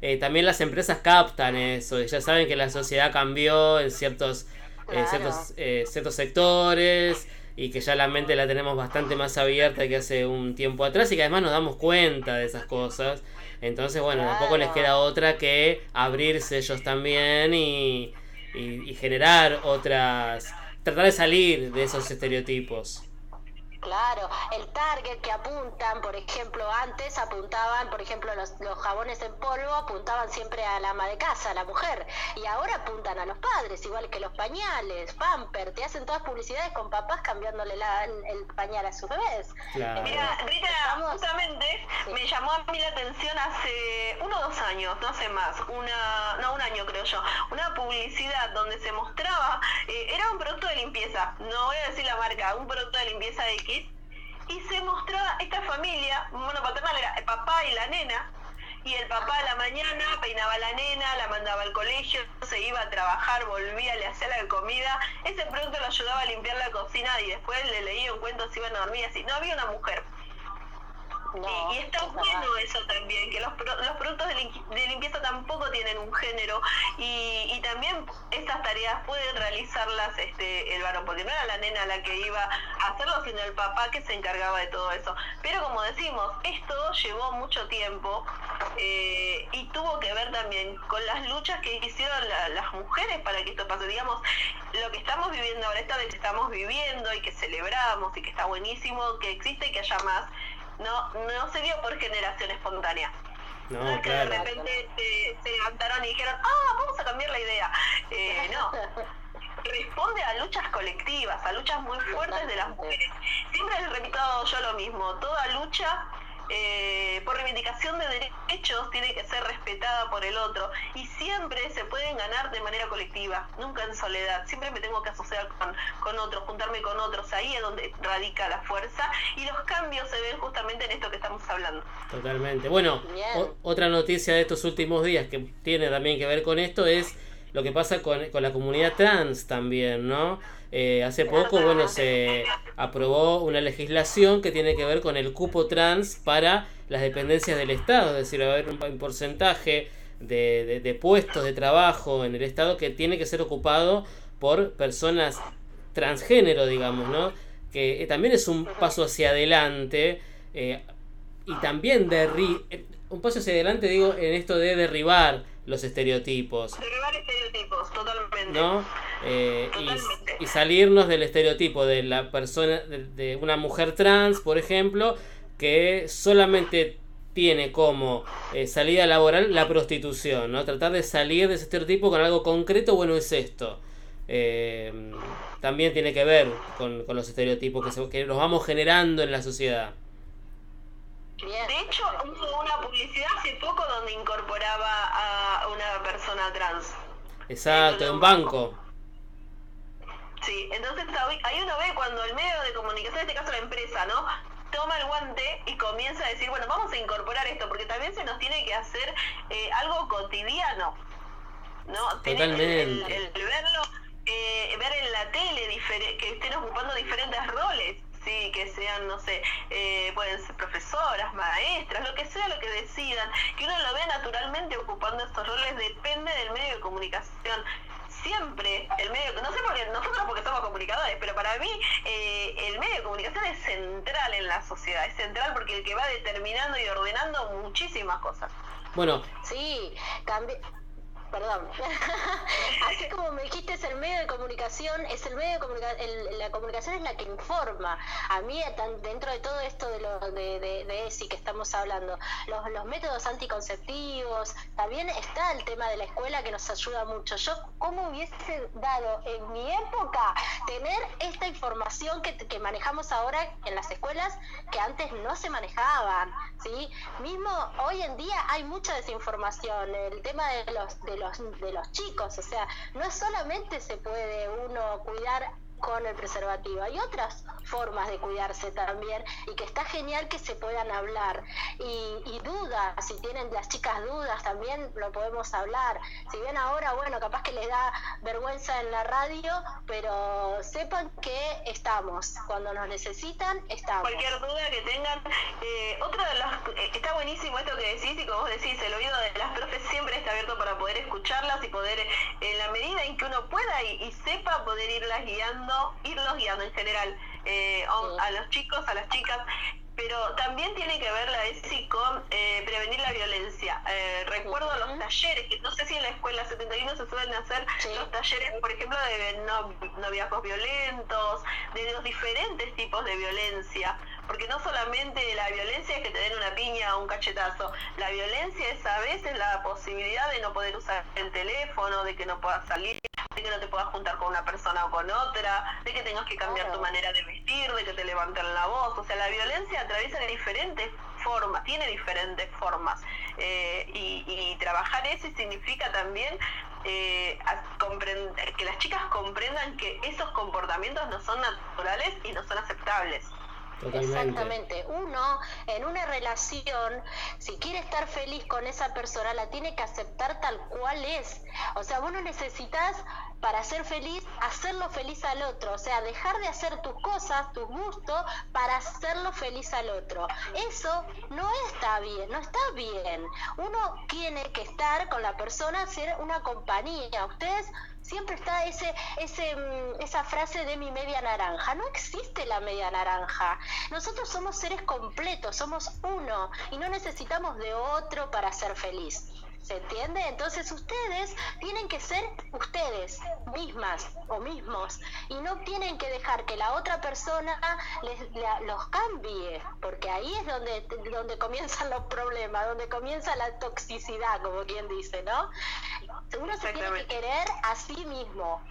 eh, también las empresas captan eso. Y ya saben que la sociedad cambió en ciertos, eh, ciertos, eh, ciertos sectores y que ya la mente la tenemos bastante más abierta que hace un tiempo atrás y que además nos damos cuenta de esas cosas. Entonces, bueno, tampoco les queda otra que abrirse ellos también y, y, y generar otras, tratar de salir de esos estereotipos. Claro, el target que apuntan, por ejemplo, antes apuntaban, por ejemplo, los, los, jabones en polvo apuntaban siempre a la ama de casa, a la mujer, y ahora apuntan a los padres, igual que los pañales, pamper, te hacen todas publicidades con papás cambiándole la, el, pañal a sus bebés. Claro. Mira, Rita, justamente sí. me llamó a mí la atención hace uno o dos años, no sé más, una, no, un año creo yo, una publicidad donde se mostraba, eh, era un producto de limpieza, no voy a decir la marca, un producto de limpieza de Y se mostraba esta familia monopaternal, era el papá y la nena, y el papá a la mañana peinaba la nena, la mandaba al colegio, se iba a trabajar, volvía, le hacía la comida, ese producto lo ayudaba a limpiar la cocina y después le leía un cuento, se iban a dormir así. No había una mujer. No, y, y, está bueno eso también, que los, los productos de, de, limpieza tampoco tienen un género y, y, también estas tareas pueden realizarlas este, el varón, porque no era la nena la que iba a hacerlo, sino el papá que se encargaba de todo eso. Pero como decimos, esto llevó mucho tiempo eh, y tuvo que ver también con las luchas que hicieron la, las mujeres para que esto pase. Digamos, lo que estamos viviendo ahora, esta vez estamos viviendo y que celebramos y que está buenísimo que existe y que haya más no, no se dio por generación espontánea. No, no es que claro. de repente se, se, levantaron y dijeron, ah, vamos a cambiar la idea. Eh, no. Responde a luchas colectivas, a luchas muy fuertes de las mujeres. Siempre les repito yo lo mismo, toda lucha eh, por reivindicación de derechos tiene que ser respetada por el otro y siempre se pueden ganar de manera colectiva, nunca en soledad, siempre me tengo que asociar con, con otros, juntarme con otros, ahí es donde radica la fuerza y los cambios se ven justamente en esto que estamos hablando. Totalmente. Bueno, otra noticia de estos últimos días que tiene también que ver con esto es lo que pasa con, con la comunidad trans también, ¿no? Eh, hace poco, bueno, se aprobó una legislación que tiene que ver con el cupo trans para las dependencias del Estado, es decir, va a haber un, porcentaje de, de, de, puestos de trabajo en el Estado que tiene que ser ocupado por personas transgénero, digamos, ¿no? Que eh, también es un paso hacia adelante eh, y también derri un paso hacia adelante, digo, en esto de derribar los estereotipos. Derribar estereotipos, totalmente. ¿No? Eh, Totalmente. y, y salirnos del estereotipo de la persona, de, de una mujer trans, por ejemplo, que solamente tiene como eh, salida laboral la prostitución, ¿no? Tratar de salir de ese estereotipo con algo concreto, bueno, es esto. Eh, también tiene que ver con, con los estereotipos que, se- que nos vamos generando en la sociedad. Bien. De hecho, hubo una publicidad hace poco donde incorporaba a una persona trans. Exacto, en banco. Sí, entonces ahí uno ve cuando el medio de comunicación, en este caso la empresa, ¿no? Toma el guante y comienza a decir, bueno, vamos a incorporar esto, porque también se nos tiene que hacer eh, algo cotidiano, ¿no? Tiene el- el, Totalmente. el verlo, eh, ver en la tele que estén ocupando diferentes roles, sí, que sean, no sé, eh, pueden ser profesoras, maestras, lo que sea, lo que decidan, que uno lo vea naturalmente ocupando estos roles, depende del medio de comunicación siempre el medio, no sé por qué, nosotros porque somos comunicadores, pero para mí eh, el medio de comunicación es central en la sociedad, es central porque el que va determinando y ordenando muchísimas cosas. Bueno, Sí, cambi- Perdón. Así como me dijiste, es el medio de comunicación, es el medio de comunicación, la comunicación es la que informa. A mí, tan- dentro de todo esto de, lo, de, de, de ESI que estamos hablando, los, los métodos anticonceptivos, también está el tema de la escuela que nos ayuda mucho. Yo, ¿cómo hubiese dado en mi época tener esta información que, que manejamos ahora en las escuelas que antes no se manejaban? ¿sí? Mismo hoy en día hay mucha desinformación, el tema de los, de los, de los chicos, o sea, no solamente se puede uno cuidar con el preservativo, hay otras formas de cuidarse también y que está genial que se puedan hablar. Y, y dudas, si tienen las chicas dudas también lo podemos hablar, si bien ahora bueno capaz que les da vergüenza en la radio, pero sepan que estamos, cuando nos necesitan estamos. Cualquier duda que tengan, eh, otra de las, eh, está buenísimo esto que decís y como vos decís, el oído de las profes siempre está abierto para poder escucharlas y poder, eh, en la medida en que uno pueda y, y sepa poder irlas guiando, irlos guiando en general, eh, a, a los chicos, a las chicas, pero también tiene que ver la ESI con eh, prevenir la violencia. Eh, recuerdo los talleres, que no sé si en la escuela 71 se suelen hacer Sí. los talleres, por ejemplo, de no- noviazgos violentos, de los diferentes tipos de violencia, porque no solamente la violencia es que te den una piña o un cachetazo, la violencia es a veces la posibilidad de no poder usar el teléfono, de que no puedas salir, de que no te puedas juntar con una persona o con otra, de que tengas que cambiar tu manera de vestir, de que te levanten la voz, o sea, la violencia atraviesa de diferentes formas, tiene diferentes formas, Eh, y, y trabajar ese significa también eh, que las chicas comprendan que esos comportamientos no son naturales y no son aceptables. Exactamente. Uno en una relación, si quiere estar feliz con esa persona, la tiene que aceptar tal cual es. O sea, vos no necesitas para ser feliz hacerlo feliz al otro. O sea, dejar de hacer tus cosas, tus gustos, para hacerlo feliz al otro. Eso no está bien, no está bien. Uno tiene que estar con la persona, ser una compañía. Ustedes siempre está ese, ese, mm, esa frase de mi media naranja. No existe la media naranja. Nosotros somos seres completos, somos uno y no necesitamos de otro para ser feliz. ¿Se entiende? Entonces ustedes tienen que ser ustedes mismas o mismos y no tienen que dejar que la otra persona les, la- los cambie, porque ahí es donde, donde comienzan los problemas, donde comienza la toxicidad, como quien dice, ¿no? Uno se tiene que querer a sí mismo.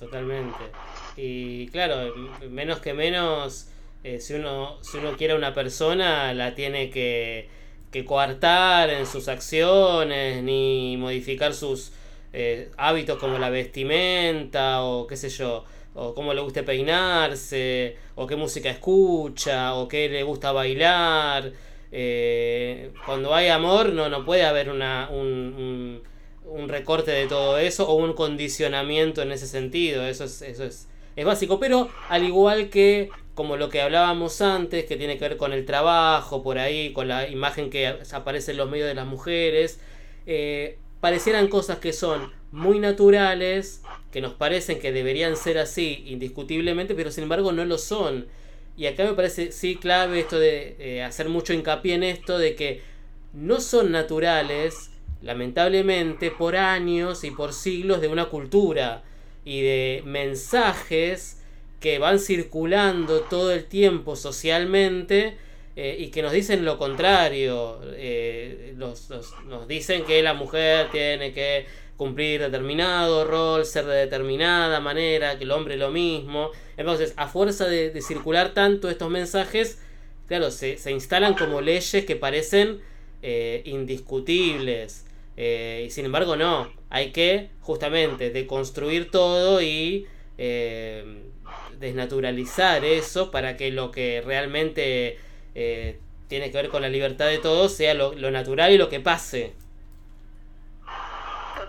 Totalmente. Y claro, menos que menos, eh, si uno si uno quiere a una persona, la tiene que, que coartar en sus acciones, ni modificar sus eh, hábitos como la vestimenta, o qué sé yo, o cómo le guste peinarse, o qué música escucha, o qué le gusta bailar. Eh, cuando hay amor, no, no puede haber una, un, un- un recorte de todo eso o un condicionamiento en ese sentido. Eso es, eso es, es básico. Pero al igual que como lo que hablábamos antes, que tiene que ver con el trabajo, por ahí, con la imagen que aparece en los medios de las mujeres, eh, parecieran cosas que son muy naturales, que nos parecen que deberían ser así indiscutiblemente, pero sin embargo no lo son. Y acá me parece sí clave esto de eh, hacer mucho hincapié en esto de que no son naturales, lamentablemente, por años y por siglos de una cultura. y de mensajes que van circulando todo el tiempo socialmente eh, y que nos dicen lo contrario. Eh, los- los- nos dicen que la mujer tiene que cumplir determinado rol, ser de determinada manera, que el hombre lo mismo. Entonces, a fuerza de, de circular tanto estos mensajes, claro, se, se instalan como leyes que parecen eh, indiscutibles. Eh, y sin embargo, no. Hay que justamente deconstruir todo y eh, desnaturalizar eso para que lo que realmente eh, tiene que ver con la libertad de todos sea lo, lo natural y lo que pase.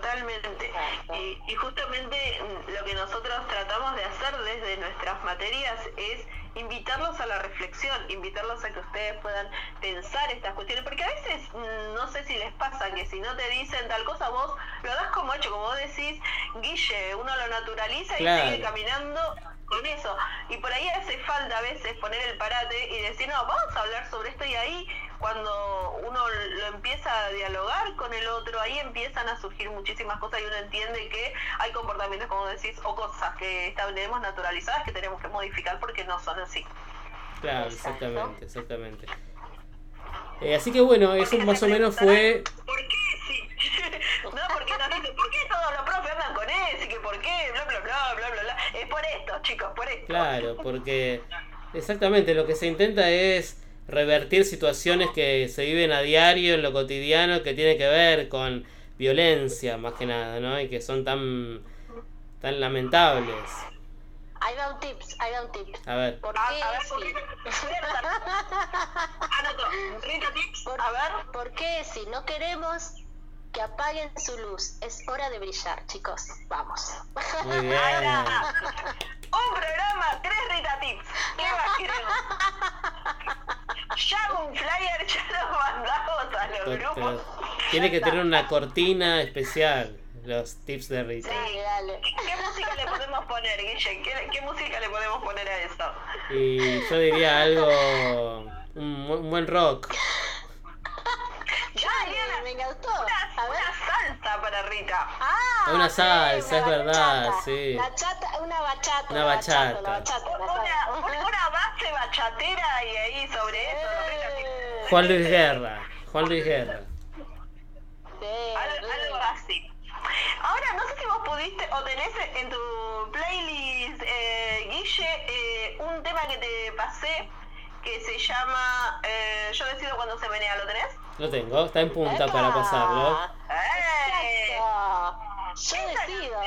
Totalmente. Y, y justamente mm, lo que nosotros tratamos de hacer desde nuestras materias es invitarlos a la reflexión, invitarlos a que ustedes puedan pensar estas cuestiones, porque a veces mm, no sé si les pasa que si no te dicen tal cosa, vos lo das como hecho, como vos decís, Guille, uno lo naturaliza Claro. y sigue caminando con eso. Y por ahí hace falta a veces poner el parate y decir, no, vamos a hablar sobre esto y ahí cuando uno lo empieza a dialogar con el otro, ahí empiezan a surgir muchísimas cosas y uno entiende que hay comportamientos, como decís, o cosas que tenemos naturalizadas que tenemos que modificar porque no son así. Claro, exactamente, exactamente. Eh, así que bueno, eso Porque más o menos fue... ¿Por qué sí? no, porque nos dicen, ¿por qué todos los profes andan con ese? Que por qué, bla, bla, bla, bla, bla, bla. Es por esto, chicos, por esto. Claro, porque exactamente lo que se intenta es revertir situaciones que se viven a diario en lo cotidiano que tiene que ver con violencia más que nada, ¿no? Y que son tan tan lamentables. Ahí va un tips, ahí va un tips. A ver, ¿Por A, qué a ver, sí? ¿por qué? Tips, ¿Por, a ver. ¿Por qué si no queremos que apaguen su luz? Es hora de brillar, chicos. Vamos. muy bien. Un programa, tres Rita Tips. ¿Qué más queremos? Ya un flyer, ya lo mandamos a los grupos. Tiene que tener una cortina especial, los tips de Rita. Sí, dale. ¿Qué música le podemos poner, Guille? ¿Qué, qué música le podemos poner a eso? Y yo diría algo, un, un buen rock. Ya, Dale, Eliana, me encantó. una, A ver. una salsa para Rita. Ah, Una sí, salsa, es una verdad, bachata. sí. Bachata, una bachata. Una bachata. Una bachata. una Una, una, una base bachatera y ahí sobre eso. Eh, Juan Luis Guerra, Juan Luis Guerra. sí, Algo, sí. algo así. Ahora, no sé si vos pudiste o tenés en tu playlist, eh, Guille, eh, un tema que te pasé que se llama eh, Yo decido cuando se menea, ¿lo tenés? Lo tengo, está en punta ¡Epa! para pasarlo. ¡Eh! Exacto. Yo decido.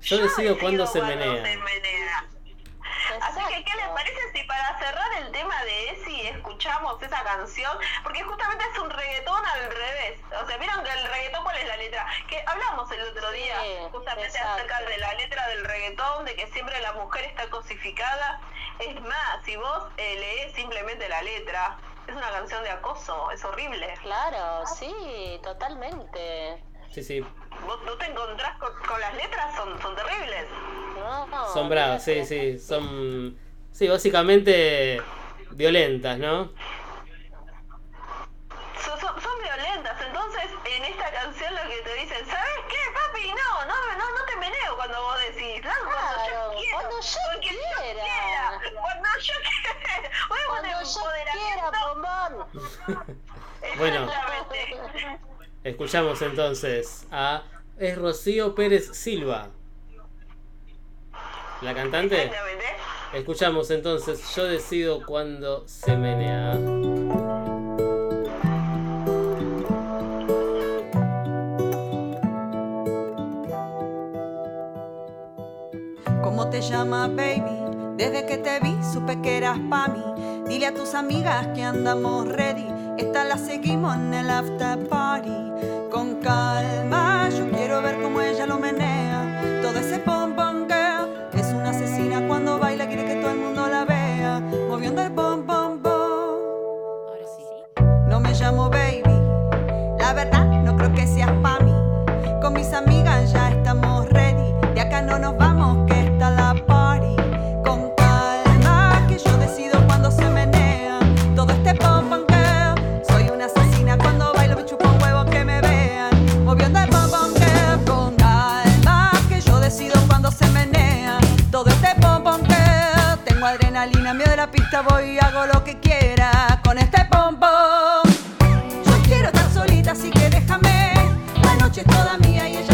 Yo decido cuándo se cuando menea. se menea. Así que, ¿qué les parece si para cerrar el tema de Esi escuchamos esa canción? Porque justamente es un reggaetón al revés. O sea, ¿vieron que el reggaetón letra? Que hablamos el otro Sí, día justamente exacto. acerca de la letra del reggaetón, de que siempre la mujer está cosificada. Es más, si vos eh, lees simplemente la letra, es una canción de acoso, es horrible. Claro, sí, totalmente. Sí, sí, Vos, vos te encontrás con, con las letras, son, son terribles. No, son bravas, sí, sí, son... Sí, básicamente violentas, ¿no? Son, son, son violentas, entonces en esta canción lo que te dicen, ¿sabes qué, papi? No, no, no, no te meneo cuando vos decís, no, cuando Claro, yo quiero, cuando yo porque quiera. cuando yo quiera, voy a Cuando poner yo quiera, bombón. Bueno. Escuchamos entonces a... Es Rocío Pérez Silva. ¿La cantante? Exactamente. Escuchamos entonces Yo decido cuándo se menea. ¿Cómo te llamas, baby? Desde que te vi supe que eras pa' mí. Dile a tus amigas que andamos ready. Esta la seguimos en el after party. Con calma, yo quiero ver cómo ella lo menea. Todo ese pom pom girl es una asesina cuando baila, quiere que todo el mundo la vea. Moviendo el pom pom pom. No me llamo baby. La verdad, no creo que seas pa' mí. Con mis amigas la pista, voy y hago lo que quiera con este pompón. Yo quiero estar solita, así que déjame. La noche es toda mía y ella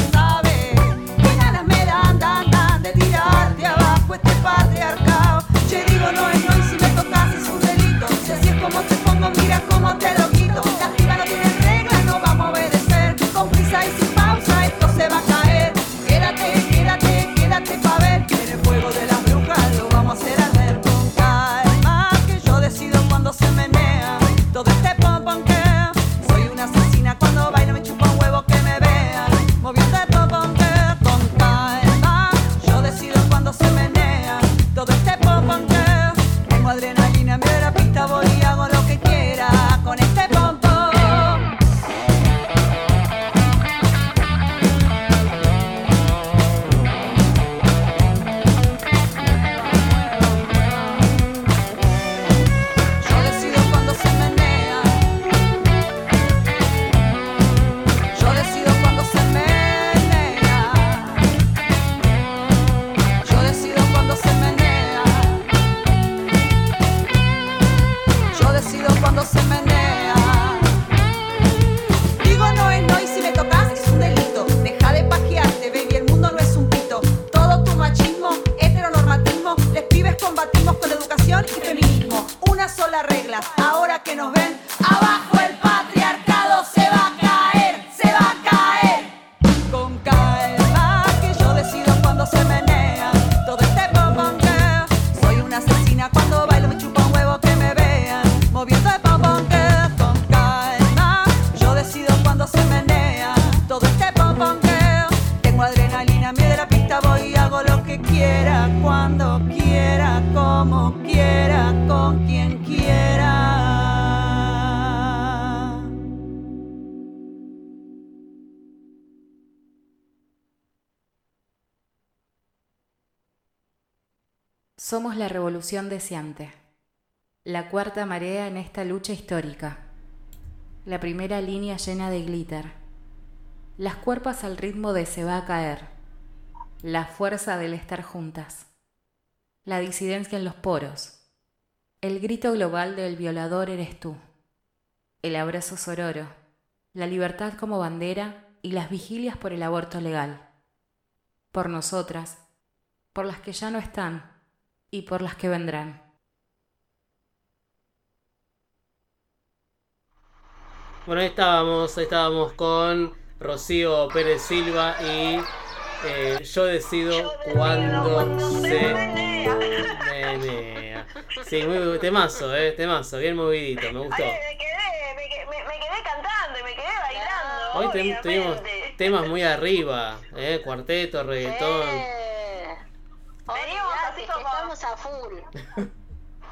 la cuarta marea en esta lucha histórica, la primera línea llena de glitter, las cuerpas al ritmo de se va a caer, la fuerza del estar juntas, la disidencia en los poros, el grito global del violador eres tú, el abrazo sororo, la libertad como bandera y las vigilias por el aborto legal, por nosotras, por las que ya no están y por las que vendrán. Bueno, ahí estábamos, ahí estábamos con Rocío Pérez Silva y eh, yo decido cuándo se menea. Sí, muy temazo, eh, temazo, bien movidito, me gustó. Me quedé, me, cantando y me quedé bailando. Hoy te- tuvimos temas muy arriba, eh, cuarteto, reggaetón. Eh, Venimos olvidate así que como- estamos a full.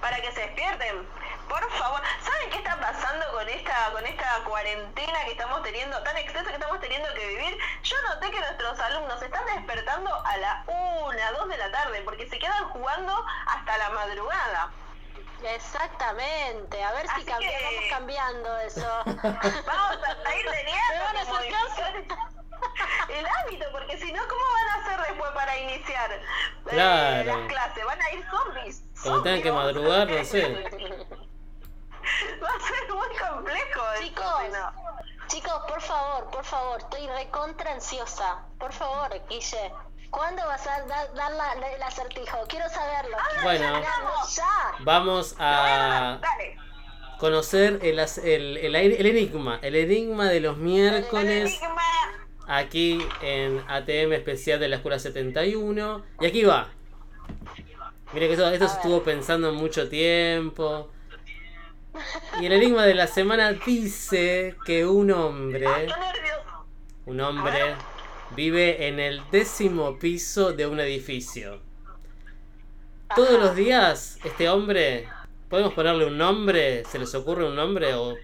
para que se despierten. Por favor, ¿saben qué está pasando con esta con esta cuarentena que estamos teniendo, tan extensa que estamos teniendo que vivir? Yo noté que nuestros alumnos están despertando a la una, dos de la tarde, porque se quedan jugando hasta la madrugada. Exactamente. A ver si Así cambi- que- vamos cambiando eso. Vamos a ir teniendo el hábito, porque si no, ¿cómo van a hacer después para iniciar eh, Claro. las clases? Van a ir zombies. Como tengan que madrugar, no sé. Va a ser muy complejo. Chicos, no. chicos, por favor, por favor, estoy recontra ansiosa. Por favor, Guille, ¿cuándo vas a dar, dar la- la- el acertijo? Quiero saberlo. quiero Bueno. saberlo ya. Vamos a Dale. conocer el, el, el, el enigma, el enigma de los miércoles Enigma. Aquí en ATM especial de la Escuela 71. Y aquí va. Mire que esto, esto se estuvo pensando mucho tiempo. Y el enigma de la semana dice que un hombre, un hombre vive en el décimo piso de un edificio. Todos los días este hombre, ¿podemos ponerle un nombre? ¿Se les ocurre un nombre o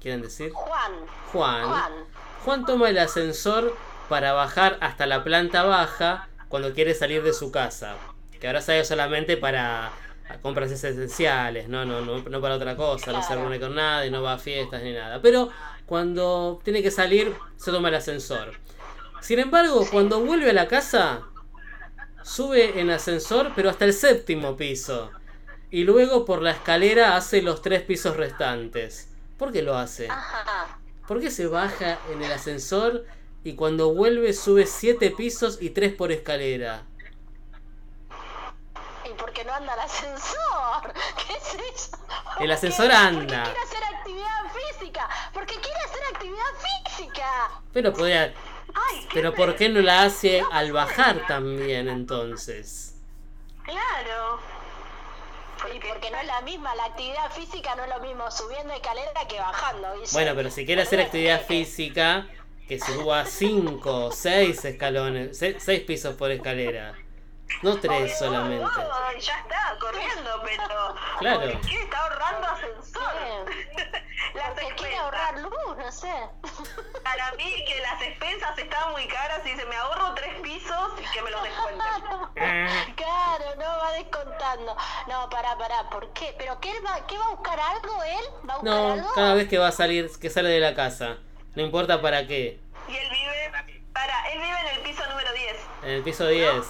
quieren decir? Juan, Juan. Juan. Juan toma el ascensor para bajar hasta la planta baja cuando quiere salir de su casa. Que ahora sale solamente para compras esenciales, no, no, no, no para otra cosa, no se reúne con nadie, no va a fiestas ni nada. Pero cuando tiene que salir, se toma el ascensor. Sin embargo, cuando vuelve a la casa, sube en ascensor, pero hasta el séptimo piso. y luego por la escalera hace los tres pisos restantes. ¿Por qué lo hace? Ajá. ¿Por qué se baja en el ascensor y cuando vuelve sube siete pisos y tres por escalera? ¿Y por qué no anda el ascensor? ¿Qué es eso? El ¿Por ascensor anda. Porque quiere hacer actividad física. Porque quiere hacer actividad física. Pero podría... Ay, Pero ¿por qué no la hace al bajar también entonces? Claro. Y porque no es la misma, la actividad física no es lo mismo subiendo escalera que bajando. Guille. Bueno, pero si quiere hacer actividad física, que suba cinco, seis escalones, se- seis pisos por escalera. No tres solamente. Oh, ya está, corriendo, pero. Claro. ¿Por qué está ahorrando ascensor? Las Porque quiere ahorrar luz, no sé. Para mí que las expensas estaban muy caras y se me ahorro tres pisos y que me los descuenten. Claro, no va descontando. No, pará, pará, ¿por qué? ¿Pero qué, él va, qué va a buscar algo él? ¿Va a buscar No, algo? cada vez que va a salir, que sale de la casa. No importa para qué. Y él vive. Para, él vive en el piso número 10. En el piso 10.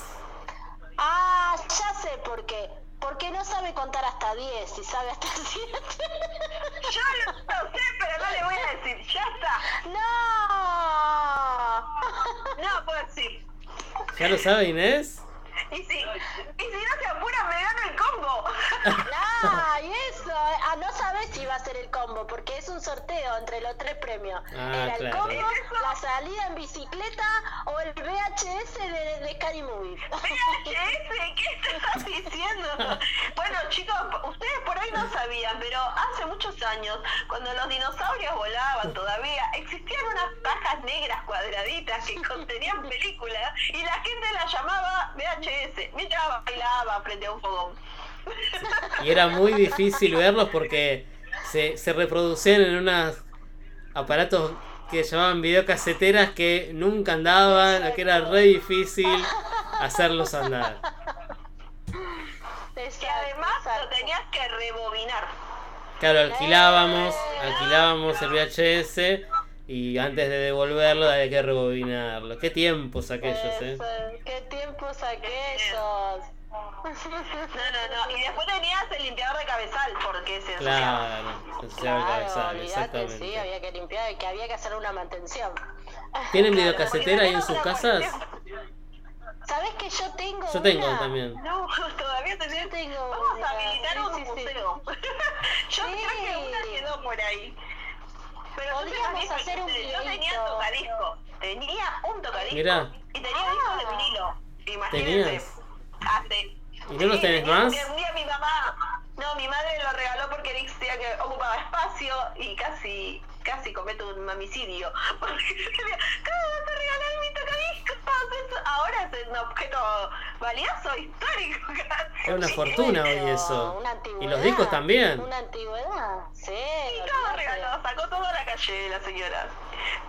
Ah, ya sé por qué. Porque no sabe contar hasta 10 y sabe hasta 7. Yo lo, lo sé, pero no le voy a decir. Ya está. ¡No! No puedo decir. ¿Ya lo sabe Inés? Y si, y si no se apura, me gano el combo. ¡Ah! Y eso. Ah, no sabes si va a ser el combo, porque es un sorteo entre los tres premios. Ah, Era el claro. combo, la salida en bicicleta o el VHS de, de Scary Movie. VHS, ¿qué estás diciendo? Bueno, chicos, ustedes por ahí no sabían, pero hace muchos años, cuando los dinosaurios volaban todavía, negras cuadraditas que contenían películas y la gente las llamaba VHS mientras bailaba frente a un fogón. Y era muy difícil verlos porque se, se reproducían en unos aparatos que llamaban videocaseteras que nunca andaban, que era re difícil hacerlos andar. Que además lo tenías que rebobinar. Claro, alquilábamos, alquilábamos el VHS y antes de devolverlo había que rebobinarlo. Qué tiempos aquellos, eh. ¿Qué tiempos aquellos? No, no, no. Y después tenías el limpiador de cabezal, porque se ensuciaba. Claro, se ensuciaba el Claro, cabezal, olvídate, sí, exactamente. había que limpiar y que había que hacer una mantención. ¿Tienen Claro, videocasetera ahí en sus casas? ¿Sabes que yo tengo Yo tengo una? también. No, todavía tenés. Yo tengo Vamos una, a habilitar un sí, sí, sí. museo. Yo Sí. creo que una quedó por ahí. Pero yo Podríamos tenía- hacer un Yo tenía videíto. tocadisco. Tenía un tocadisco. Mirá. Y tenía discos de vinilo. Imagínense. ¿Tenías? Hace. ¿Y no los tenés tenía, más? Un día mi mamá. No, mi madre lo regaló porque decía que ocupaba espacio y casi casi cometo un mamicidio. Porque decía, ¿cómo vas a regalar mi tocadiscos? Eso Ahora es un objeto valioso, histórico casi. Es una fortuna hoy eso. Una antigüedad. Y los discos también. Una antigüedad, sí. Y todo regaló, sacó todo a la calle la señora.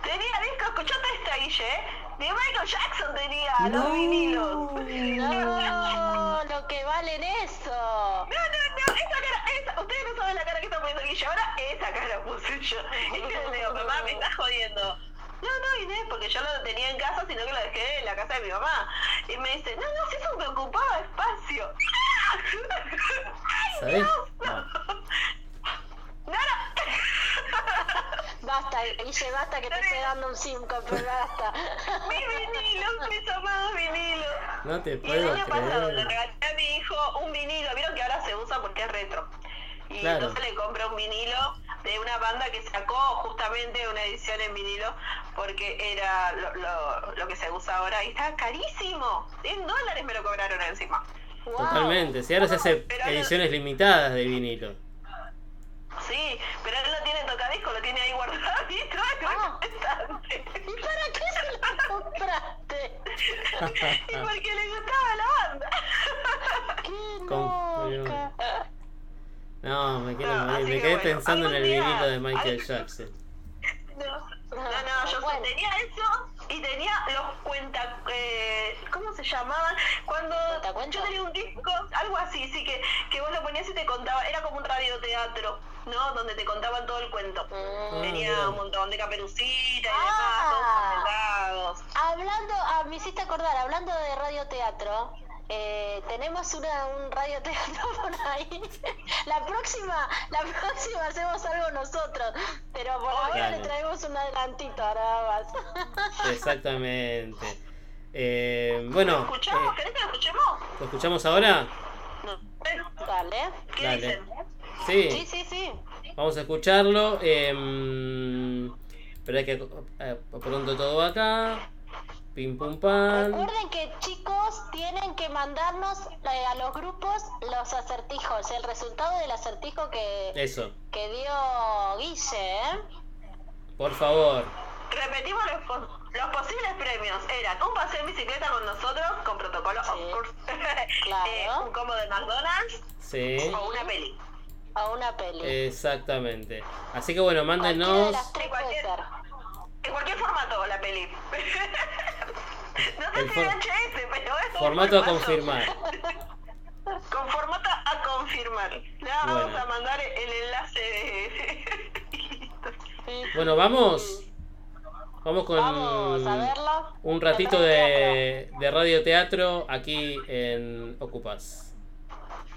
Tenía discos, escuchate esta Guille, ¿eh? De Michael Jackson tenía los vinilos. No, lo que valen eso. No, no, no, esa cara, esa, ustedes no saben la cara que está poniendo Guille, ahora esa cara puse yo. Y yo le digo, mamá, me estás jodiendo. No, no, Inés, porque yo lo tenía en casa, sino que lo dejé en la casa de mi mamá. Y me dice, no, no, si eso me ocupaba espacio. ¡Ay. Dios! No. No, no. Basta, Guille, basta que te esté dando un 5, pero basta. Mis vinilos, mis amados vinilos. No te Y el puedo año pasado le regalé a mi hijo un vinilo, vieron que ahora se usa porque es retro. Y Claro. entonces le compré un vinilo de una banda que sacó justamente una edición en vinilo porque era lo, lo, lo que se usa ahora y estaba carísimo. 100 dólares me lo cobraron encima. Wow. Totalmente. Si ahora se hace Pero no- ediciones limitadas de vinilo. Sí, pero él no tiene tocadisco, lo tiene ahí guardadito Ah. ¿Y para qué se lo compraste? y porque le gustaba la banda. ¡Qué loca! No, me quiero No, Me que quedé bueno, pensando en el día- vinilo de Michael al- Jackson. No, no, no, yo Bueno. tenía eso y tenía los cuenta... Eh, ¿Cómo se llamaban? Cuando yo tenía un disco, algo así, sí, que, que vos lo ponías y te contaba, era como un radioteatro, ¿no? Donde te contaban todo el cuento. Mm. tenía mira. un montón de caperucita y Ah. demás, todos. Hablando, ah, me hiciste acordar, hablando de radioteatro, eh, tenemos una, un radioteatro por ahí. La próxima, la próxima hacemos algo nosotros, pero por ahora Claro. le traemos un adelantito nada más. Exactamente. Eh, bueno, ¿Escuchamos? eh, ¿Querés que lo escuchemos? ¿lo escuchamos ahora? Dale. ¿Qué Dale. dicen? Sí, Sí, sí, sí. vamos a escucharlo. Eh, espera que pronto todo acá. Pim pum pan. Recuerden que chicos tienen que mandarnos eh, a los grupos los acertijos, el resultado del acertijo que, Eso, que dio Guille, ¿eh? por favor. Repetimos los, pos- los posibles premios. Eran un paseo en bicicleta con nosotros, con protocolo, Sí. of course. Claro. Eh, un combo de McDonald's Sí, o una peli. A una peli. exactamente. Así que bueno, Cualquiera de mándenos. las tres puede Cualquier- ser. En cualquier formato la peli. no sé El si VHS, pero es un Formato a confirmar. Con formato a confirmar. Le vamos Bueno. a mandar el enlace de... Bueno, vamos. Vamos con Vamos a verlo. un ratito de, de radioteatro aquí en Ocupas.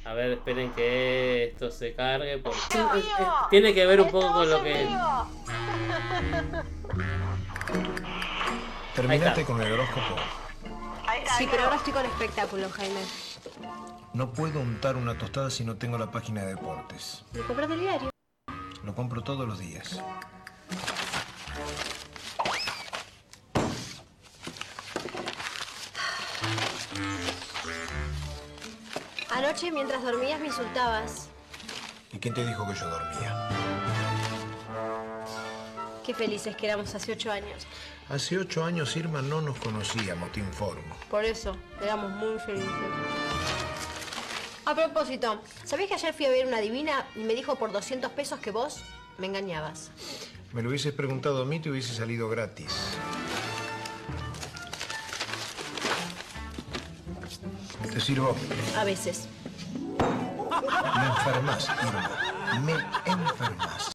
A ver, esperen que esto se cargue. Porque tiene que ver un poco con ¡Estamos lo que. Terminaste con el horóscopo. Sí, pero ahora estoy con espectáculo, Jaime. No puedo untar una tostada si no tengo la página de deportes. ¿Me compras el diario? Lo compro todos los días. Anoche, mientras dormías, me insultabas. ¿Y quién te dijo que yo dormía? Qué felices que éramos hace ocho años. Hace ocho años Irma no nos conocíamos, te informo. Por eso, éramos muy felices. A propósito, ¿sabés que ayer fui a ver una divina y me dijo por 200 pesos que vos me engañabas? Me lo hubieses preguntado a mí, te hubiese salido gratis. Te sirvo. A veces. Me enfermas, Irma. Me enfermas.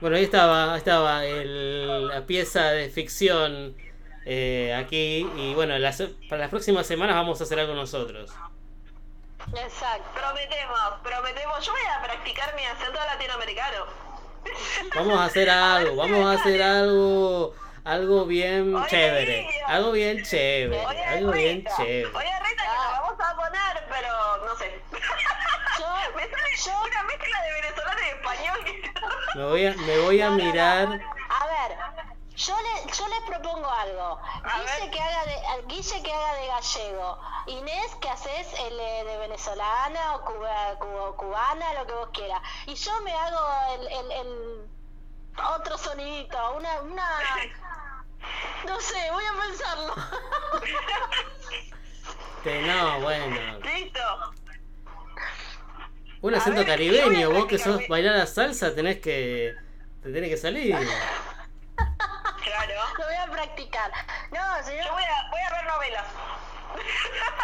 Bueno, ahí estaba, ahí estaba el- la pieza de ficción eh, aquí. Y bueno, las- para las próximas semanas vamos a hacer algo nosotros. Exacto. Prometemos, prometemos. Yo voy a practicar mi acento latinoamericano. Vamos a hacer algo, vamos a hacer algo, algo bien Oye, chévere, algo bien chévere, Oye, algo bien chévere. Oye, Rita, que nos vamos a poner, pero no sé. Yo- Me sale una mezcla de venezolano y español. Me voy a, me voy a No, no, no. mirar. A ver, yo, le, yo les propongo algo. Guille que, haga de, Guille que haga de gallego. Inés que haces el de venezolana o cuba- cuba- cubana, lo que vos quieras. Y yo me hago el, el, el otro sonidito, una, una... No sé, voy a pensarlo. Este, no, bueno. Un A acento ver, caribeño, a vos que sos bailar la salsa tenés que. Te tenés que salir. Claro. Lo voy a practicar. No, señor. Yo voy a, voy a ver novelas.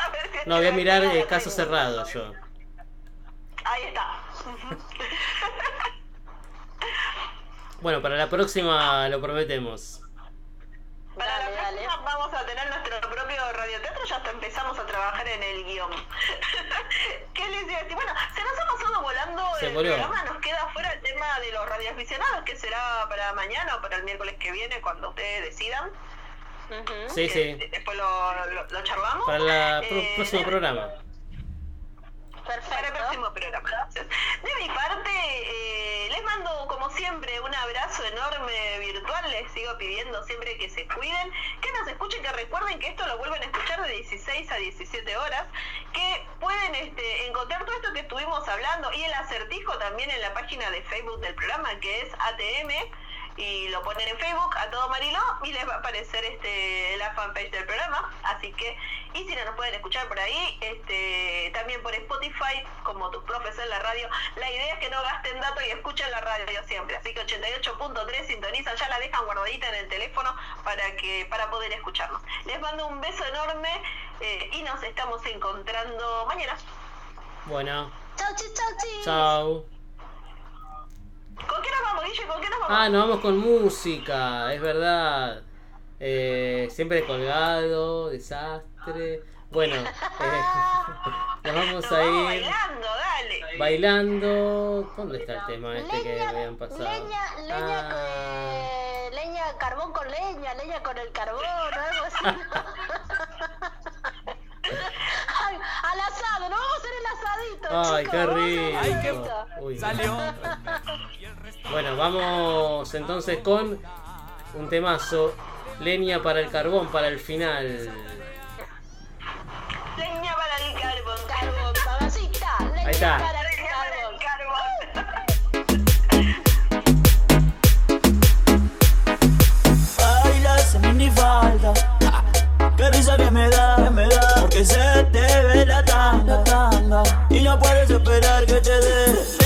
A ver si No, voy a mirar eh, pega caso la cerrado segunda. yo. Ahí está. Bueno, para la próxima lo prometemos. Para Dale, la dale. próxima vamos a tener nuestro propio radioteatro, ya hasta empezamos a trabajar en el guion. ¿Qué les iba a decir? Bueno, se nos ha pasado volando Se el programa, nos queda fuera el tema de los radioaficionados, que será para mañana o para el miércoles que viene, cuando ustedes decidan. Sí, Que sí. Después lo, lo, lo charlamos. Para el Eh, próximo de- Para el próximo programa. De mi parte, eh, les mando como siempre un abrazo enorme virtual. Les sigo pidiendo siempre que se cuiden, que nos escuchen, que recuerden que esto lo vuelven a escuchar de 16 a 17 horas, que pueden este, encontrar todo esto que estuvimos hablando y el acertijo también en la página de Facebook del programa, que es ATM. Y lo ponen en Facebook a todo Mariló y les va a aparecer este la fanpage del programa. Así que, y si no nos pueden escuchar por ahí, este también por Spotify, como tus profes en la radio. La idea es que no gasten datos y escuchen la radio siempre. Así que 88.3 sintonizan, ya la dejan guardadita en el teléfono para que para poder escucharnos. Les mando un beso enorme eh, y nos estamos encontrando mañana. Bueno, Chau, chi, chau, chi. ¿Con qué nos vamos, Guille? ¿Con qué nos vamos? Ah, nos vamos con música, es verdad. Eh, siempre colgado, desastre. Bueno, eh, nos vamos a ir bailando, dale. Bailando. ¿Dónde está el tema este que leña, habían pasado? Leña, leña, ah. con, eh, leña, carbón con leña, leña con el carbón, algo así. Al asado, no vamos a hacer el asadito. Ay, chicos, qué rico. Ay, qué... Uy. Salió. Bueno, vamos entonces con un temazo. Leña para el carbón, para el final. Leña para el carbón, carbón, caballita. Leña Ahí está. Para el Falda. Qué risa que me da, que me da, porque se te ve la tanda, tanda. Y no puedes esperar que te dé.